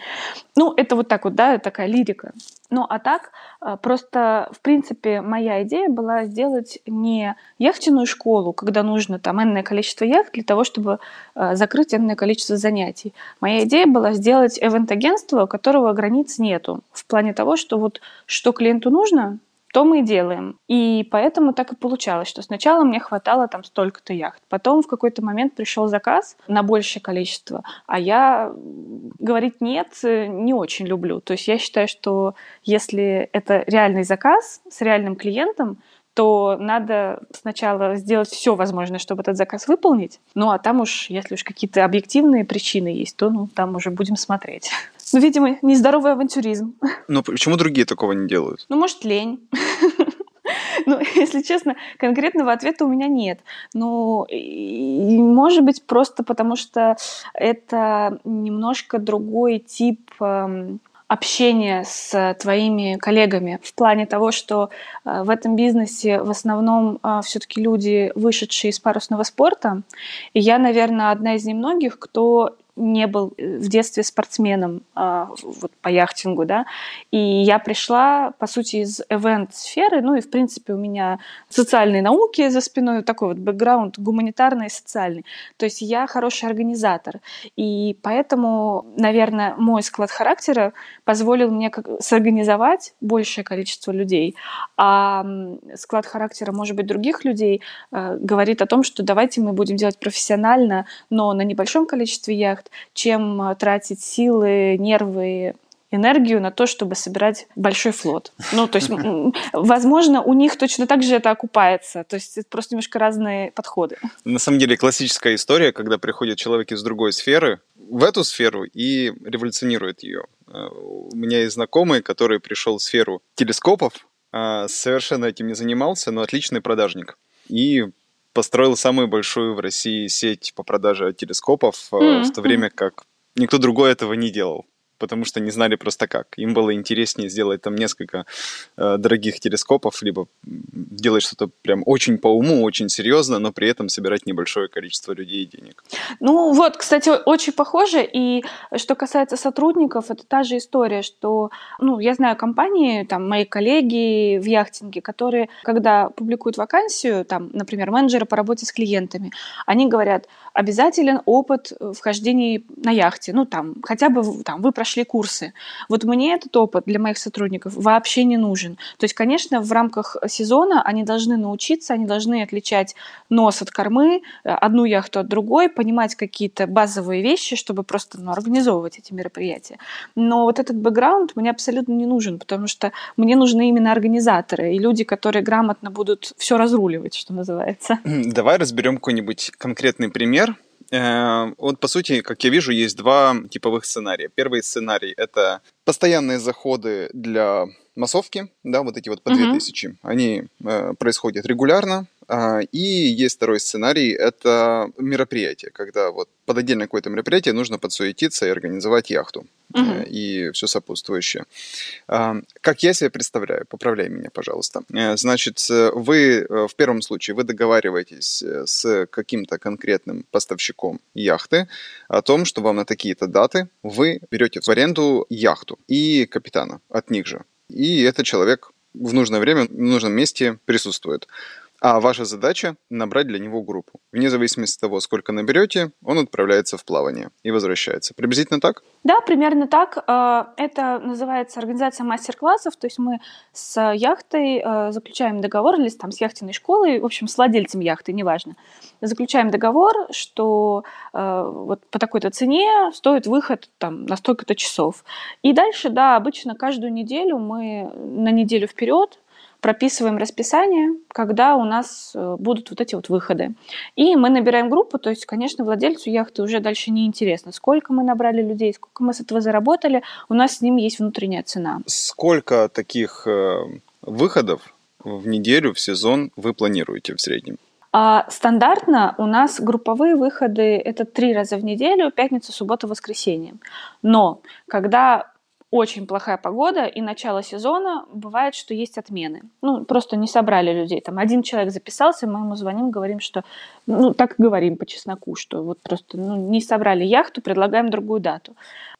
Speaker 1: Ну, это вот так вот, да, такая лирика. Ну, а так, э, просто, в принципе, моя идея была сделать не яхтенную школу, когда нужно там энное количество яхт для того, чтобы э, закрыть энное количество занятий. Моя идея была сделать эвент-агентство, у которого границ нету. В плане того, что вот что клиенту нужно, то мы делаем. И поэтому так и получалось, что сначала мне хватало там столько-то яхт. Потом в какой-то момент пришел заказ на большее количество, а я говорить нет не очень люблю. То есть я считаю, что если это реальный заказ с реальным клиентом, то надо сначала сделать все возможное, чтобы этот заказ выполнить. Ну а там уж, если уж какие-то объективные причины есть, то ну, там уже будем смотреть. Ну, видимо, нездоровый авантюризм.
Speaker 3: Но почему другие такого не делают?
Speaker 1: Ну, может, лень. Ну, если честно, конкретного ответа у меня нет. Ну, может быть, просто потому что это немножко другой тип эм, общения с твоими коллегами в плане того, что э, в этом бизнесе в основном э, все-таки люди, вышедшие из парусного спорта. И я, наверное, одна из немногих, кто не был э, в детстве спортсменом а, вот по яхтингу, да, и я пришла, по сути, из эвент-сферы, ну и, в принципе, у меня социальные науки за спиной, такой вот бэкграунд гуманитарный и социальный, то есть я хороший организатор, и поэтому, наверное, мой склад характера позволил мне сорганизовать большее количество людей, а склад характера, может быть, других людей э, говорит о том, что давайте мы будем делать профессионально, но на небольшом количестве яхт, проект, чем э, тратить силы, нервы, энергию на то, чтобы собирать большой флот. Ну, то есть, возможно, у них точно так же это окупается. То есть, это просто немножко разные подходы.
Speaker 3: На самом деле, классическая история, когда приходит человек из другой сферы в эту сферу и революционирует ее. Э, у меня есть знакомый, который пришел в сферу телескопов, а, совершенно этим не занимался, но отличный продажник. И построил самую большую в России сеть по продаже телескопов mm-hmm. в то время как никто другой этого не делал. Потому что не знали просто как. Им было интереснее сделать там несколько э, дорогих телескопов, либо делать что-то прям очень по уму, очень серьезно, но при этом собирать небольшое количество людей и денег.
Speaker 1: Ну вот, кстати, очень похоже. И что касается сотрудников, это та же история, что, ну, я знаю компании, там, мои коллеги в яхтинге, которые, когда публикуют вакансию, там, например, менеджеры по работе с клиентами, они говорят, обязателен опыт вхождения на яхте, ну, там, хотя бы там, вы прошли курсы. Вот мне этот опыт для моих сотрудников вообще не нужен. То есть, конечно, в рамках сезона они должны научиться, они должны отличать нос от кормы, одну яхту от другой, понимать какие-то базовые вещи, чтобы просто ну, организовывать эти мероприятия. Но вот этот бэкграунд мне абсолютно не нужен, потому что мне нужны именно организаторы и люди, которые грамотно будут все разруливать, что называется.
Speaker 3: Давай разберем какой-нибудь конкретный пример, вот, по сути, как я вижу, есть два типовых сценария. Первый сценарий — это постоянные заходы для массовки, да, вот эти вот по 2000. Угу. Они э, происходят регулярно, и есть второй сценарий, это мероприятие, когда вот под отдельное какое-то мероприятие нужно подсуетиться и организовать яхту угу. и все сопутствующее. А, как я себе представляю, поправляй меня, пожалуйста. Э, значит, вы э, в первом случае вы договариваетесь с каким-то конкретным поставщиком яхты о том, что вам на такие-то даты вы берете в аренду яхту и капитана от них же. И этот человек в нужное время, в нужном месте присутствует. А ваша задача – набрать для него группу. Вне зависимости от того, сколько наберете, он отправляется в плавание и возвращается. Приблизительно так?
Speaker 1: Да, примерно так. Э, это называется организация мастер-классов. То есть мы с яхтой э, заключаем договор, или там с яхтенной школой, в общем, с владельцем яхты, неважно. Заключаем договор, что э, вот по такой-то цене стоит выход там на столько-то часов. И дальше, да, обычно каждую неделю мы на неделю вперед прописываем расписание, когда у нас э, будут вот эти вот выходы. И мы набираем группу, то есть, конечно, владельцу яхты уже дальше не интересно, сколько мы набрали людей, сколько мы с этого заработали, у нас с ним есть внутренняя цена.
Speaker 3: Сколько таких э, выходов в неделю, в сезон вы планируете в среднем?
Speaker 1: А стандартно у нас групповые выходы это три раза в неделю, пятница, суббота, воскресенье. Но когда очень плохая погода и начало сезона, бывает, что есть отмены. Ну, просто не собрали людей. Там один человек записался, мы ему звоним, говорим, что, ну, так и говорим по чесноку, что вот просто ну, не собрали яхту, предлагаем другую дату.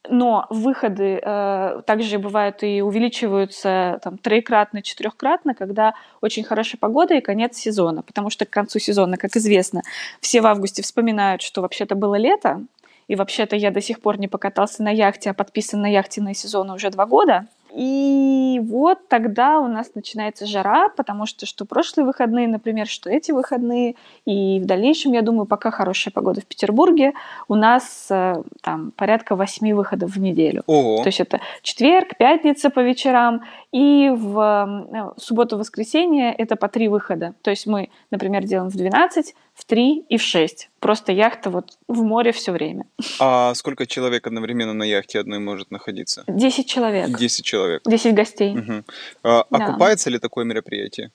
Speaker 1: Но выходы э, также бывают и увеличиваются там троекратно, четырехкратно, когда очень хорошая погода и конец сезона. Потому что к концу сезона, как известно, все в августе вспоминают, что вообще-то было лето, и вообще-то я до сих пор не покатался на яхте, а подписан на яхтенные сезоны уже два года. И вот тогда у нас начинается жара, потому что что прошлые выходные, например, что эти выходные, и в дальнейшем, я думаю, пока хорошая погода в Петербурге, у нас э, там порядка восьми выходов в неделю.
Speaker 3: Ого.
Speaker 1: То есть это четверг, пятница по вечерам, и в э, субботу-воскресенье это по три выхода. То есть мы, например, делаем в 12, в 3 и в 6. Просто яхта вот в море все время.
Speaker 3: А сколько человек одновременно на яхте одной может находиться?
Speaker 1: 10 человек.
Speaker 3: 10 человек.
Speaker 1: 10 гостей.
Speaker 3: Угу. А, да. Окупается ли такое мероприятие?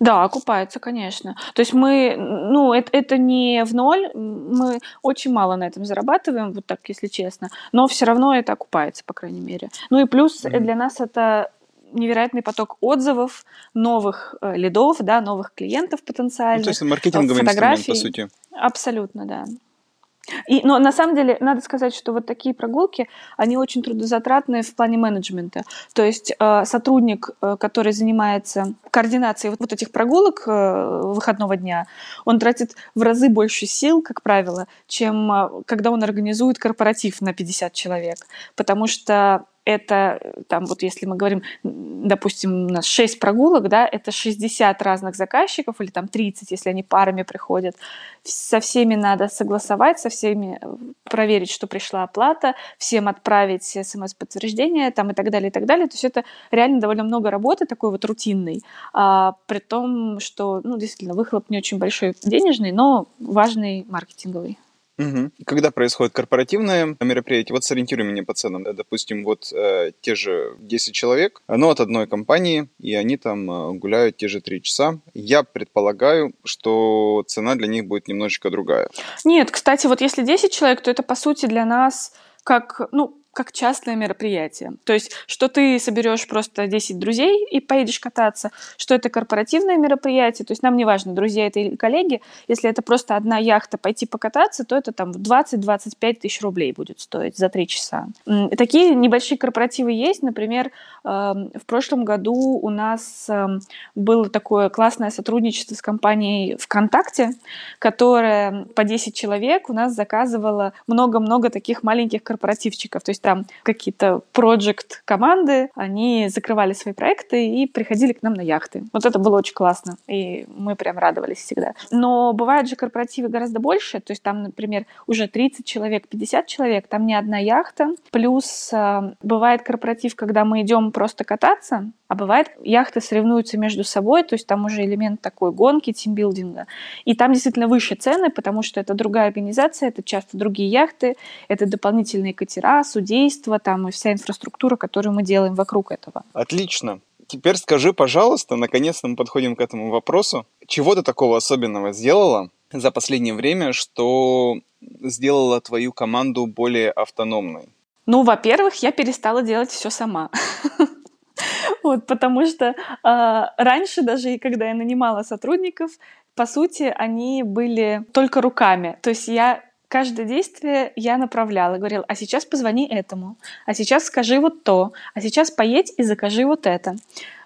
Speaker 1: Да, окупается, конечно. То есть мы, ну, это, это не в ноль, мы очень мало на этом зарабатываем, вот так, если честно, но все равно это окупается, по крайней мере. Ну и плюс mm-hmm. для нас это невероятный поток отзывов, новых э, лидов, да, новых клиентов потенциальных. Ну, то
Speaker 3: есть маркетинговый инструмент, по сути.
Speaker 1: Абсолютно, да. И, но на самом деле надо сказать, что вот такие прогулки, они очень трудозатратные в плане менеджмента. То есть э, сотрудник, э, который занимается координацией вот, вот этих прогулок э, выходного дня, он тратит в разы больше сил, как правило, чем э, когда он организует корпоратив на 50 человек. Потому что это, там, вот если мы говорим, допустим, у нас 6 прогулок, да, это 60 разных заказчиков, или там 30, если они парами приходят. Со всеми надо согласовать, со всеми э, проверить, что пришла оплата, всем отправить смс-подтверждение, там, и так далее, и так далее. То есть это реально довольно много работы, такой вот рутинной, а, при том, что, ну, действительно, выхлоп не очень большой денежный, но важный маркетинговый.
Speaker 3: Угу. Когда происходит корпоративное мероприятие, вот сориентируй меня по ценам. Допустим, вот э, те же 10 человек, но от одной компании, и они там э, гуляют те же 3 часа. Я предполагаю, что цена для них будет немножечко другая.
Speaker 1: Нет, кстати, вот если 10 человек, то это по сути для нас как, ну, как частное мероприятие. То есть, что ты соберешь просто 10 друзей и поедешь кататься, что это корпоративное мероприятие, то есть нам не важно, друзья это или коллеги, если это просто одна яхта пойти покататься, то это там 20-25 тысяч рублей будет стоить за 3 часа. Такие небольшие корпоративы есть, например, эм, в прошлом году у нас эм, было такое классное сотрудничество с компанией ВКонтакте, которая по 10 человек у нас заказывала много-много таких маленьких корпоративчиков. То есть там какие-то проект команды, они закрывали свои проекты и приходили к нам на яхты. Вот это было очень классно, и мы прям радовались всегда. Но бывают же корпоративы гораздо больше, то есть там, например, уже 30 человек, 50 человек, там не одна яхта, плюс э, бывает корпоратив, когда мы идем просто кататься, а бывает, яхты соревнуются между собой, то есть там уже элемент такой гонки, тимбилдинга. И там действительно выше цены, потому что это другая организация, это часто другие яхты, это дополнительные катера, судейство, там и вся инфраструктура, которую мы делаем вокруг этого.
Speaker 3: Отлично. Теперь скажи, пожалуйста, наконец-то мы подходим к этому вопросу. Чего ты такого особенного сделала за последнее время, что сделала твою команду более автономной?
Speaker 1: Ну, во-первых, я перестала делать все сама. Вот, потому что э, раньше даже, когда я нанимала сотрудников, по сути, они были только руками. То есть я каждое действие я направляла, говорила, а сейчас позвони этому, а сейчас скажи вот то, а сейчас поедь и закажи вот это.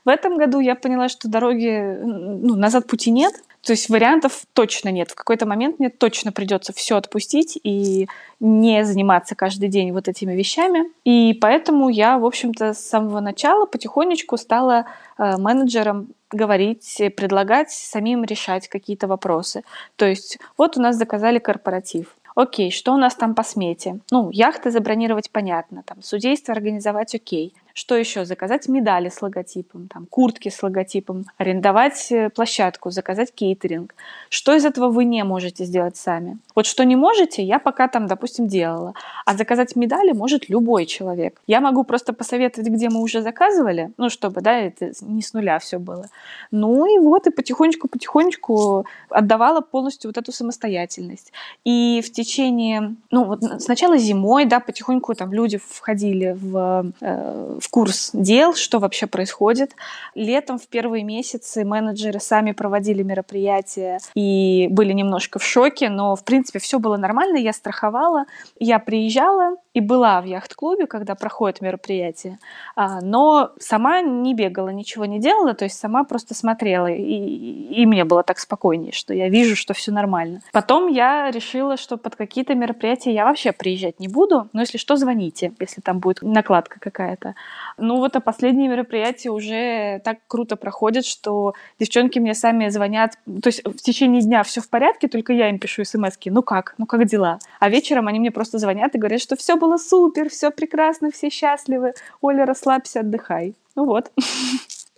Speaker 1: В этом году я поняла, что дороги, ну, назад пути нет, то есть вариантов точно нет. В какой-то момент мне точно придется все отпустить и не заниматься каждый день вот этими вещами. И поэтому я, в общем-то, с самого начала потихонечку стала э, менеджером говорить, предлагать самим решать какие-то вопросы. То есть вот у нас заказали корпоратив. Окей, что у нас там по смете? Ну, яхты забронировать понятно, там, судейство организовать окей. Что еще? Заказать медали с логотипом, там, куртки с логотипом, арендовать э, площадку, заказать кейтеринг. Что из этого вы не можете сделать сами? Вот что не можете, я пока там, допустим, делала. А заказать медали может любой человек. Я могу просто посоветовать, где мы уже заказывали, ну, чтобы, да, это не с нуля все было. Ну и вот, и потихонечку-потихонечку отдавала полностью вот эту самостоятельность. И в течение, ну, вот сначала зимой, да, потихоньку там люди входили в э, в курс дел, что вообще происходит. Летом в первые месяцы менеджеры сами проводили мероприятия и были немножко в шоке, но в принципе все было нормально, я страховала, я приезжала и была в яхт-клубе, когда проходит мероприятие, а, но сама не бегала, ничего не делала, то есть сама просто смотрела, и, и мне было так спокойнее, что я вижу, что все нормально. Потом я решила, что под какие-то мероприятия я вообще приезжать не буду, но если что, звоните, если там будет накладка какая-то. Ну вот, а последние мероприятия уже так круто проходят, что девчонки мне сами звонят, то есть в течение дня все в порядке, только я им пишу смс ну как, ну как дела? А вечером они мне просто звонят и говорят, что все было супер, все прекрасно, все счастливы, Оля, расслабься, отдыхай. Ну вот.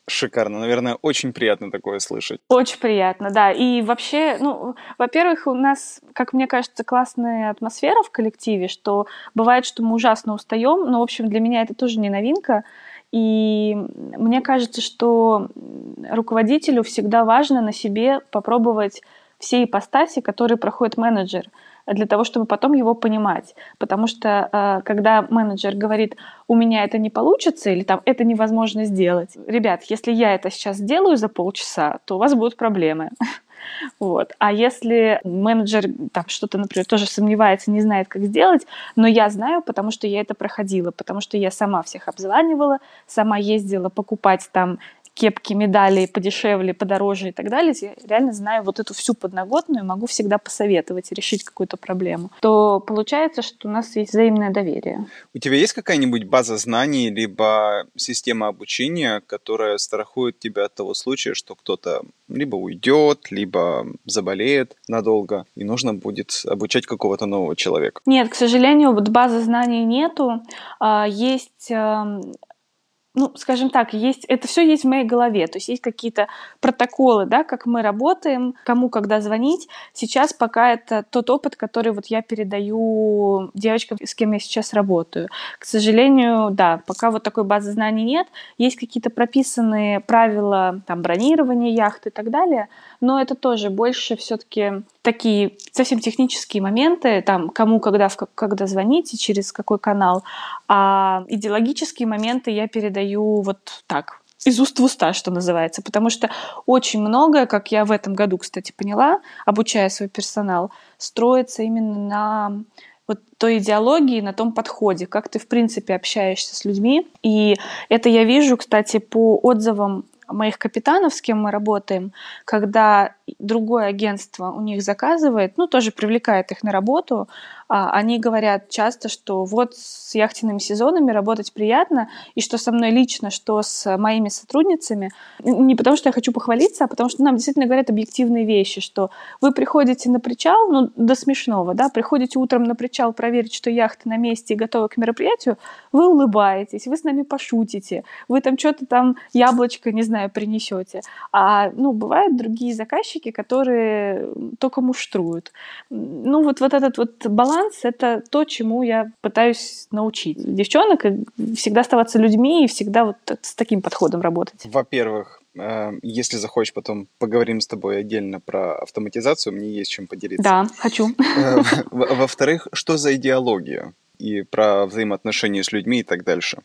Speaker 3: Шикарно, наверное, очень приятно такое слышать.
Speaker 1: Очень приятно, да. И вообще, ну, во-первых, у нас, как мне кажется, классная атмосфера в коллективе, что бывает, что мы ужасно устаем, но, в общем, для меня это тоже не новинка. И мне кажется, что руководителю всегда важно на себе попробовать все ипостаси, которые проходит менеджер для того, чтобы потом его понимать. Потому что э, когда менеджер говорит, у меня это не получится, или там это невозможно сделать, ребят, если я это сейчас сделаю за полчаса, то у вас будут проблемы. Вот. А если менеджер там что-то, например, тоже сомневается, не знает, как сделать, но я знаю, потому что я это проходила, потому что я сама всех обзванивала, сама ездила покупать там кепки, медали подешевле, подороже и так далее, я реально знаю вот эту всю подноготную и могу всегда посоветовать решить какую-то проблему, то получается, что у нас есть взаимное доверие.
Speaker 3: У тебя есть какая-нибудь база знаний, либо система обучения, которая страхует тебя от того случая, что кто-то либо уйдет, либо заболеет надолго, и нужно будет обучать какого-то нового человека?
Speaker 1: Нет, к сожалению, вот базы знаний нету. А, есть ну, скажем так, есть, это все есть в моей голове, то есть есть какие-то протоколы, да, как мы работаем, кому когда звонить. Сейчас пока это тот опыт, который вот я передаю девочкам, с кем я сейчас работаю. К сожалению, да, пока вот такой базы знаний нет. Есть какие-то прописанные правила там бронирования яхты и так далее, но это тоже больше все-таки такие совсем технические моменты, там, кому, когда, в, когда звонить и через какой канал, а идеологические моменты я передаю вот так, из уст в уста, что называется, потому что очень многое, как я в этом году, кстати, поняла, обучая свой персонал, строится именно на вот той идеологии, на том подходе, как ты, в принципе, общаешься с людьми. И это я вижу, кстати, по отзывам моих капитанов, с кем мы работаем, когда другое агентство у них заказывает, ну, тоже привлекает их на работу, они говорят часто, что вот с яхтенными сезонами работать приятно, и что со мной лично, что с моими сотрудницами, не потому что я хочу похвалиться, а потому что нам действительно говорят объективные вещи, что вы приходите на причал, ну, до смешного, да, приходите утром на причал проверить, что яхта на месте и готова к мероприятию, вы улыбаетесь, вы с нами пошутите, вы там что-то там яблочко, не знаю, принесете. А, ну, бывают другие заказчики, которые только муштруют. Ну, вот, вот этот вот баланс баланс — это то, чему я пытаюсь научить девчонок, всегда оставаться людьми и всегда вот с таким подходом работать.
Speaker 3: Во-первых, э, если захочешь, потом поговорим с тобой отдельно про автоматизацию, мне есть чем поделиться.
Speaker 1: Да, хочу.
Speaker 3: Э, во-вторых, что за идеология? И про взаимоотношения с людьми и так дальше.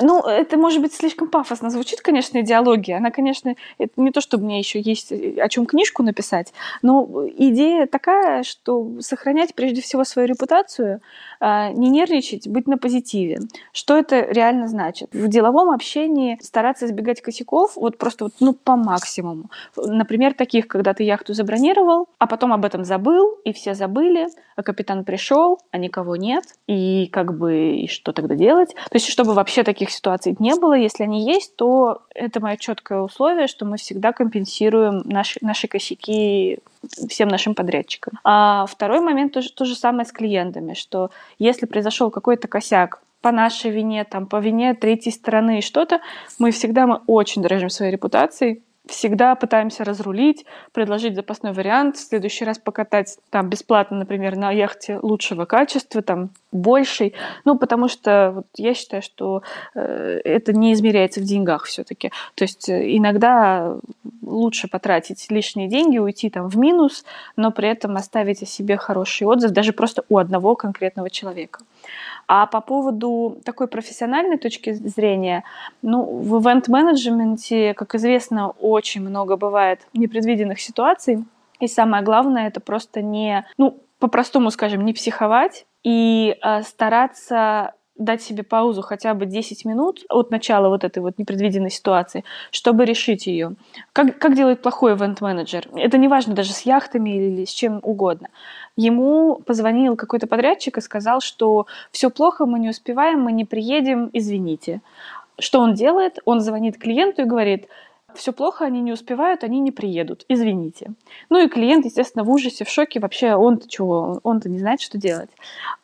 Speaker 1: Ну, это может быть слишком пафосно звучит, конечно, идеология. Она, конечно, это не то, чтобы мне еще есть э, о чем книжку написать, но идея такая, что сохранять прежде всего свою репутацию, не нервничать, быть на позитиве. Что это реально значит? В деловом общении стараться избегать косяков вот просто вот, ну, по максимуму. Например, таких, когда ты яхту забронировал, а потом об этом забыл, и все забыли, а капитан пришел, а никого нет, и как бы и что тогда делать? То есть, чтобы вообще таких ситуаций не было, если они есть, то это мое четкое условие, что мы всегда компенсируем наши, наши косяки всем нашим подрядчикам. А второй момент тоже то же самое с клиентами, что если произошел какой-то косяк по нашей вине, там, по вине третьей стороны и что-то, мы всегда мы очень дорожим своей репутацией, всегда пытаемся разрулить, предложить запасной вариант, в следующий раз покатать там бесплатно, например, на яхте лучшего качества, там большей, ну, потому что вот, я считаю, что э, это не измеряется в деньгах все-таки. То есть э, иногда лучше потратить лишние деньги, уйти там в минус, но при этом оставить о себе хороший отзыв даже просто у одного конкретного человека. А по поводу такой профессиональной точки зрения, ну, в ивент-менеджменте, как известно, очень много бывает непредвиденных ситуаций. И самое главное, это просто не, ну, по-простому скажем, не психовать и э, стараться дать себе паузу хотя бы 10 минут от начала вот этой вот непредвиденной ситуации, чтобы решить ее. Как, как делает плохой ивент-менеджер? Это не важно даже с яхтами или с чем угодно. Ему позвонил какой-то подрядчик и сказал, что все плохо, мы не успеваем, мы не приедем, извините. Что он делает? Он звонит клиенту и говорит, все плохо, они не успевают, они не приедут, извините. Ну и клиент, естественно, в ужасе, в шоке, вообще он-то чего, он-то не знает, что делать.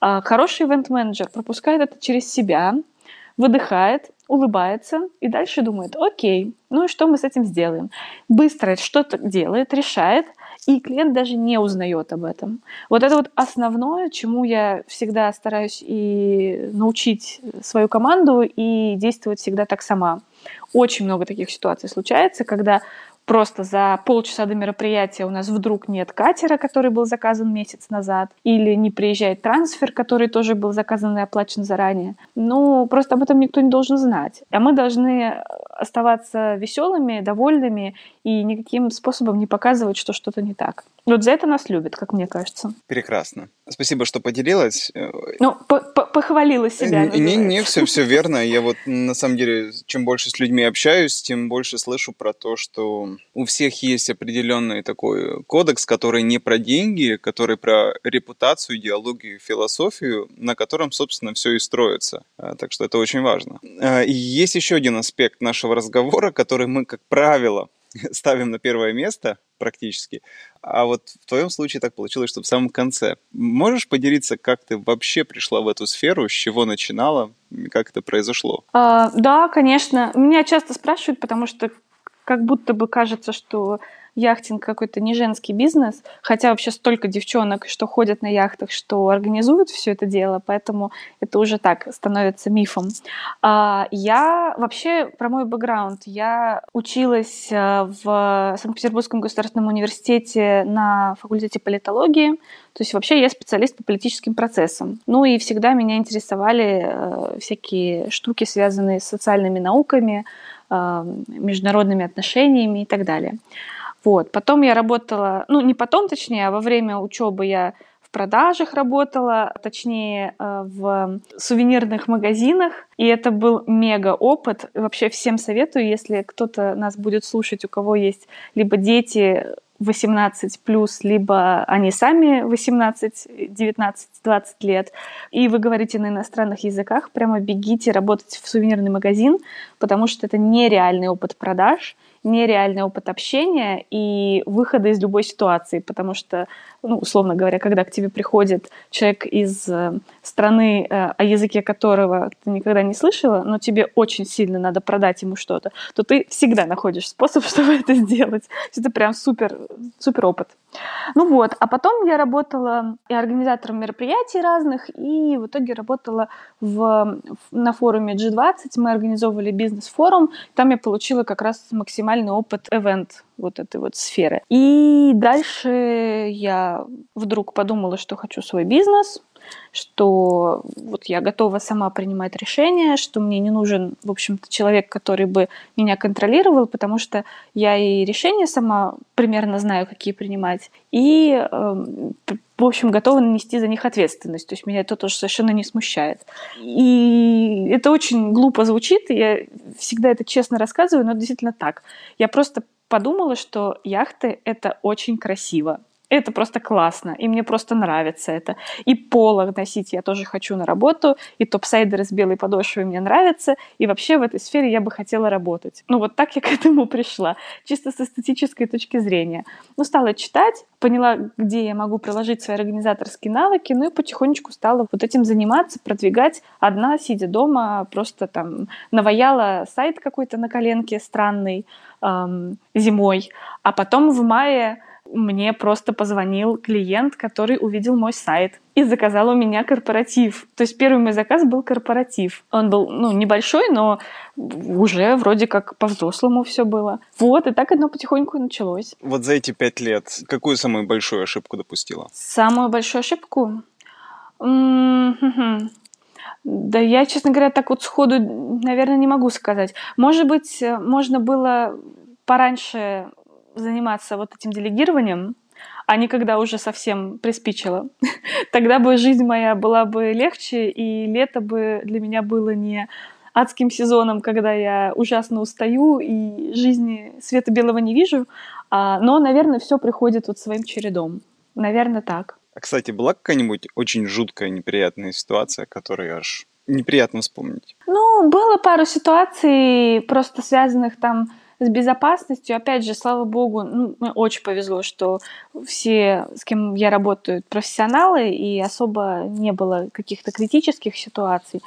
Speaker 1: А хороший ивент-менеджер пропускает это через себя, выдыхает, улыбается и дальше думает, окей, ну и что мы с этим сделаем? Быстро что-то делает, решает, и клиент даже не узнает об этом. Вот это вот основное, чему я всегда стараюсь и научить свою команду и действовать всегда так сама. Очень много таких ситуаций случается, когда просто за полчаса до мероприятия у нас вдруг нет катера, который был заказан месяц назад, или не приезжает трансфер, который тоже был заказан и оплачен заранее. Ну, просто об этом никто не должен знать. А мы должны оставаться веселыми, довольными и никаким способом не показывать, что что-то не так. Вот за это нас любят, как мне кажется.
Speaker 3: Прекрасно. Спасибо, что поделилась.
Speaker 1: Ну, похвалила себя.
Speaker 3: Не, не, все, все верно. Я вот на самом деле, чем больше с людьми общаюсь, тем больше слышу про то, что у всех есть определенный такой кодекс, который не про деньги, который про репутацию, идеологию, философию, на котором, собственно, все и строится. А, так что это очень важно. А, и есть еще один аспект нашего разговора, который мы, как правило, ставим на первое место практически. А вот в твоем случае так получилось, что в самом конце. Можешь поделиться, как ты вообще пришла в эту сферу, с чего начинала, как это произошло?
Speaker 1: А, да, конечно. Меня часто спрашивают, потому что как будто бы кажется, что яхтинг какой-то не женский бизнес, хотя вообще столько девчонок, что ходят на яхтах, что организуют все это дело, поэтому это уже так становится мифом. А, я вообще про мой бэкграунд. Я училась э, в Санкт-Петербургском государственном университете на факультете политологии, то есть вообще я специалист по политическим процессам. Ну и всегда меня интересовали э, всякие штуки, связанные с социальными науками, э, международными отношениями и так далее. Вот. Потом я работала, ну не потом, точнее, а во время учебы я в продажах работала, точнее э, в сувенирных магазинах. И это был мега опыт. Вообще всем советую, если кто-то нас будет слушать, у кого есть либо дети 18 плюс, либо они сами 18, 19, 20 лет, и вы говорите на иностранных языках, прямо бегите работать в сувенирный магазин, потому что это нереальный опыт продаж – нереальный опыт общения и выхода из любой ситуации, потому что, ну, условно говоря, когда к тебе приходит человек из э, страны, э, о языке которого ты никогда не слышала, но тебе очень сильно надо продать ему что-то, то ты всегда находишь способ, чтобы это сделать. Это прям супер, супер опыт. Ну вот, а потом я работала и организатором мероприятий разных, и в итоге работала в, на форуме G20, мы организовывали бизнес-форум, там я получила как раз максимальный опыт event вот этой вот сферы. И дальше я вдруг подумала, что хочу свой бизнес, что вот я готова сама принимать решения, что мне не нужен, в общем-то, человек, который бы меня контролировал, потому что я и решения сама примерно знаю, какие принимать, и, эм, в общем, готова нести за них ответственность. То есть меня это тоже совершенно не смущает. И это очень глупо звучит, и я всегда это честно рассказываю, но действительно так. Я просто подумала, что яхты — это очень красиво. Это просто классно, и мне просто нравится это. И поло носить я тоже хочу на работу, и топсайдеры с белой подошвой мне нравятся, и вообще в этой сфере я бы хотела работать. Ну вот так я к этому пришла, чисто с эстетической точки зрения. Ну, стала читать, поняла, где я могу приложить свои организаторские навыки, ну и потихонечку стала вот этим заниматься, продвигать одна, сидя дома, просто там наваяла сайт какой-то на коленке странный эм, зимой, а потом в мае мне просто позвонил клиент, который увидел мой сайт и заказал у меня корпоратив. То есть первый мой заказ был корпоратив. Он был, ну, небольшой, но уже вроде как по-взрослому все было. Вот, и так одно потихоньку началось.
Speaker 3: Вот за эти пять лет какую самую большую ошибку допустила?
Speaker 1: Самую большую ошибку? Да я, честно говоря, так вот сходу, наверное, не могу сказать. Может быть, можно было пораньше заниматься вот этим делегированием, а не когда уже совсем приспичило. Тогда бы жизнь моя была бы легче, и лето бы для меня было не адским сезоном, когда я ужасно устаю и жизни света белого не вижу. А, но, наверное, все приходит вот своим чередом. Наверное, так.
Speaker 3: А, кстати, была какая-нибудь очень жуткая, неприятная ситуация, которую аж неприятно вспомнить?
Speaker 1: Ну, было пару ситуаций, просто связанных там с безопасностью, опять же, слава богу, ну, мне очень повезло, что все, с кем я работаю, профессионалы, и особо не было каких-то критических ситуаций.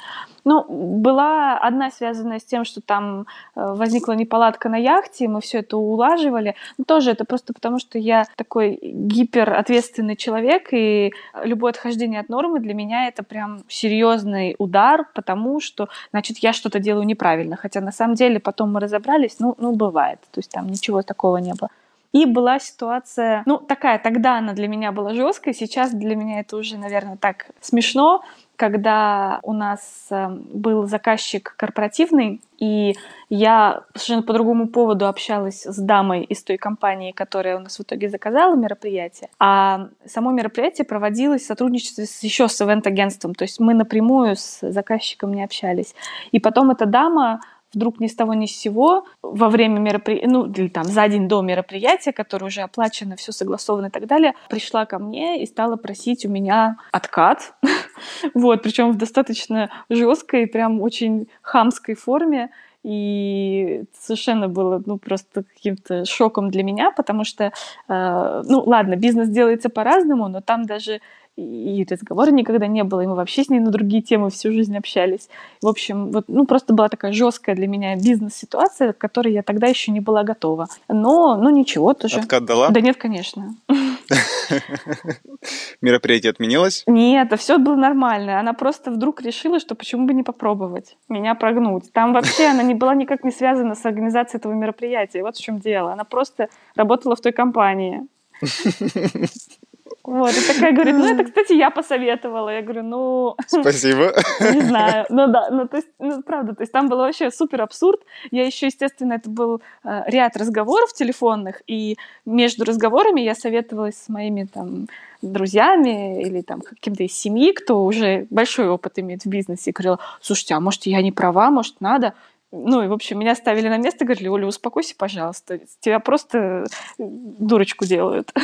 Speaker 1: Ну, была одна связанная с тем, что там э, возникла неполадка на яхте, мы все это улаживали. Но тоже это просто потому, что я такой гиперответственный человек, и любое отхождение от нормы для меня это прям серьезный удар, потому что, значит, я что-то делаю неправильно. Хотя на самом деле потом мы разобрались, ну, ну бывает. То есть там ничего такого не было. И была ситуация, ну, такая, тогда она для меня была жесткой, сейчас для меня это уже, наверное, так смешно, когда у нас эм, был заказчик корпоративный, и я совершенно по другому поводу общалась с дамой из той компании, которая у нас в итоге заказала мероприятие. А само мероприятие проводилось в сотрудничестве с, еще с ивент-агентством, то есть мы напрямую с заказчиком не общались. И потом эта дама вдруг ни с того ни с сего во время мероприятия, ну, или там за день до мероприятия, которое уже оплачено, все согласовано и так далее, пришла ко мне и стала просить у меня откат. вот, причем в достаточно жесткой, прям очень хамской форме. И совершенно было, ну, просто каким-то шоком для меня, потому что, э, ну, ладно, бизнес делается по-разному, но там даже и разговора никогда не было, и мы вообще с ней на другие темы всю жизнь общались. В общем, вот, ну, просто была такая жесткая для меня бизнес-ситуация, к которой я тогда еще не была готова. Но, ну, ничего тоже.
Speaker 3: Откат дала?
Speaker 1: Да нет, конечно.
Speaker 3: Мероприятие отменилось?
Speaker 1: Нет, да все было нормально. Она просто вдруг решила, что почему бы не попробовать меня прогнуть. Там вообще она не была никак не связана с организацией этого мероприятия. Вот в чем дело. Она просто работала в той компании. Вот, и такая говорит, ну это, кстати, я посоветовала. Я говорю, ну...
Speaker 3: Спасибо.
Speaker 1: Не знаю. Ну да, ну то есть, ну правда, то есть там было вообще супер абсурд. Я еще, естественно, это был э, ряд разговоров телефонных, и между разговорами я советовалась с моими там друзьями или там каким-то из семьи, кто уже большой опыт имеет в бизнесе, и говорила, слушайте, а может я не права, может надо? Ну, и, в общем, меня ставили на место, говорили, Оля, успокойся, пожалуйста, тебя просто э, дурочку делают.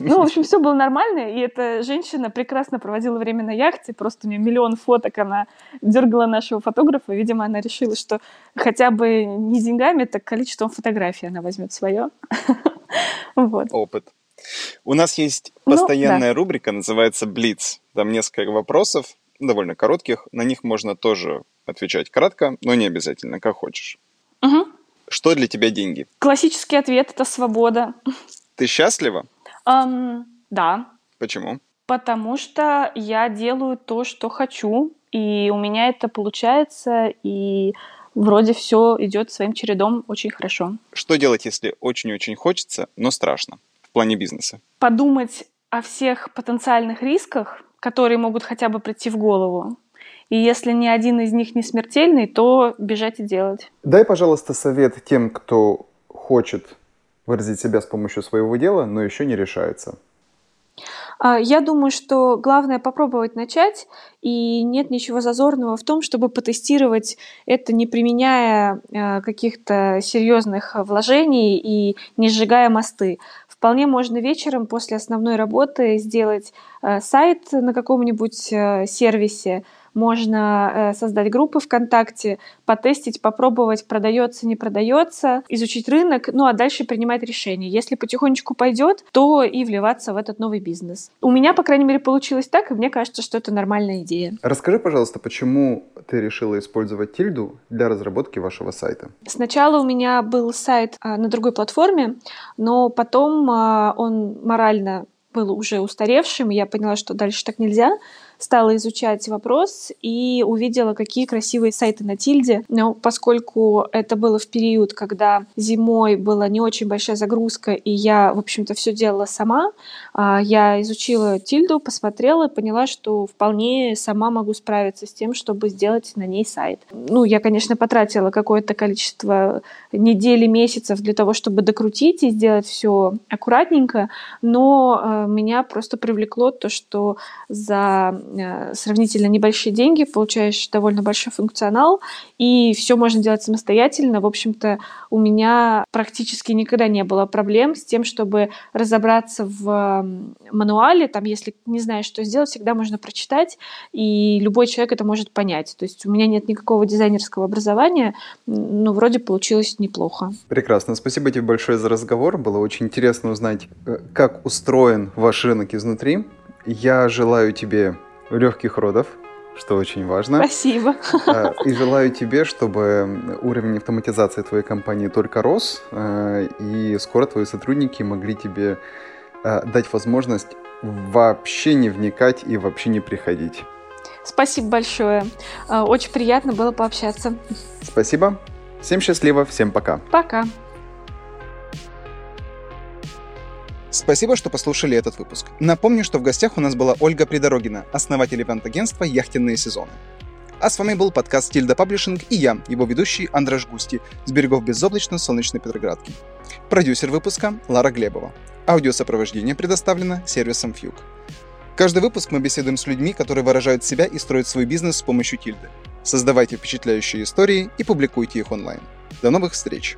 Speaker 1: Ну, в общем, все было нормально, и эта женщина прекрасно проводила время на яхте, просто у нее миллион фоток, она дергала нашего фотографа, видимо, она решила, что хотя бы не деньгами, так количеством фотографий она возьмет свое.
Speaker 3: Вот. Опыт. У нас есть ну, постоянная рубрика, называется «Блиц». Там несколько вопросов, довольно коротких, на них можно тоже отвечать кратко, но не обязательно, как хочешь.
Speaker 1: Угу.
Speaker 3: Что для тебя деньги?
Speaker 1: Классический ответ – это свобода.
Speaker 3: Ты счастлива?
Speaker 1: Um, да.
Speaker 3: Почему?
Speaker 1: Потому что я делаю то, что хочу, и у меня это получается, и вроде все идет своим чередом очень хорошо.
Speaker 3: Что делать, если очень-очень хочется, но страшно в плане бизнеса?
Speaker 1: Подумать о всех потенциальных рисках, которые могут хотя бы прийти в голову, и если ни один из них не смертельный, то бежать и делать.
Speaker 3: Дай, пожалуйста, совет тем, кто хочет выразить себя с помощью своего дела, но еще не решается.
Speaker 1: А, я думаю, что главное попробовать начать, и нет ничего зазорного в том, чтобы потестировать это, не применяя а, каких-то серьезных вложений и не сжигая мосты. Вполне можно вечером после основной работы сделать а, сайт на каком-нибудь сервисе, можно э, создать группы ВКонтакте, потестить, попробовать, продается, не продается, изучить рынок, ну а дальше принимать решение. Если потихонечку пойдет, то и вливаться в этот новый бизнес. У меня, по крайней мере, получилось так, и мне кажется, что это нормальная идея.
Speaker 3: Расскажи, пожалуйста, почему ты решила использовать тильду для разработки вашего сайта?
Speaker 1: Сначала у меня был сайт а, на другой платформе, но потом а, он морально был уже устаревшим, и я поняла, что дальше так нельзя стала изучать вопрос и увидела, какие красивые сайты на Тильде. Но поскольку это было в период, когда зимой была не очень большая загрузка, и я, в общем-то, все делала сама, а, я изучила Тильду, посмотрела и поняла, что вполне сама могу справиться с тем, чтобы сделать на ней сайт. Ну, я, конечно, потратила какое-то количество недель, месяцев для того, чтобы докрутить и сделать все аккуратненько, но а, меня просто привлекло то, что за Э, сравнительно небольшие деньги, получаешь довольно большой функционал, и все можно делать самостоятельно. В общем-то, у меня практически никогда не было проблем с тем, чтобы разобраться в мануале. Там, если не знаешь, что сделать, всегда можно прочитать, и любой человек это может понять. То есть у меня нет никакого дизайнерского образования, но вроде получилось неплохо.
Speaker 3: Прекрасно. Спасибо тебе большое за разговор. Было очень интересно узнать, э, как устроен ваш рынок изнутри. Я желаю тебе легких родов, что очень важно.
Speaker 1: Спасибо.
Speaker 3: А, и желаю тебе, чтобы уровень автоматизации твоей компании только рос, а, и скоро твои сотрудники могли тебе а, дать возможность вообще не вникать и вообще не приходить.
Speaker 1: Спасибо большое. Очень приятно было пообщаться.
Speaker 3: Спасибо. Всем счастливо, всем пока.
Speaker 1: Пока.
Speaker 3: Спасибо, что послушали этот выпуск. Напомню, что в гостях у нас была Ольга Придорогина, основатель ивент-агентства «Яхтенные сезоны». А с вами был подкаст «Тильда Паблишинг» и я, его ведущий Андраш Густи, с берегов безоблачно-солнечной Петроградки. Продюсер выпуска Лара Глебова. Аудиосопровождение предоставлено сервисом Фьюг. Каждый выпуск мы беседуем с людьми, которые выражают себя и строят свой бизнес с помощью Тильды. Создавайте впечатляющие истории и публикуйте их онлайн. До новых встреч!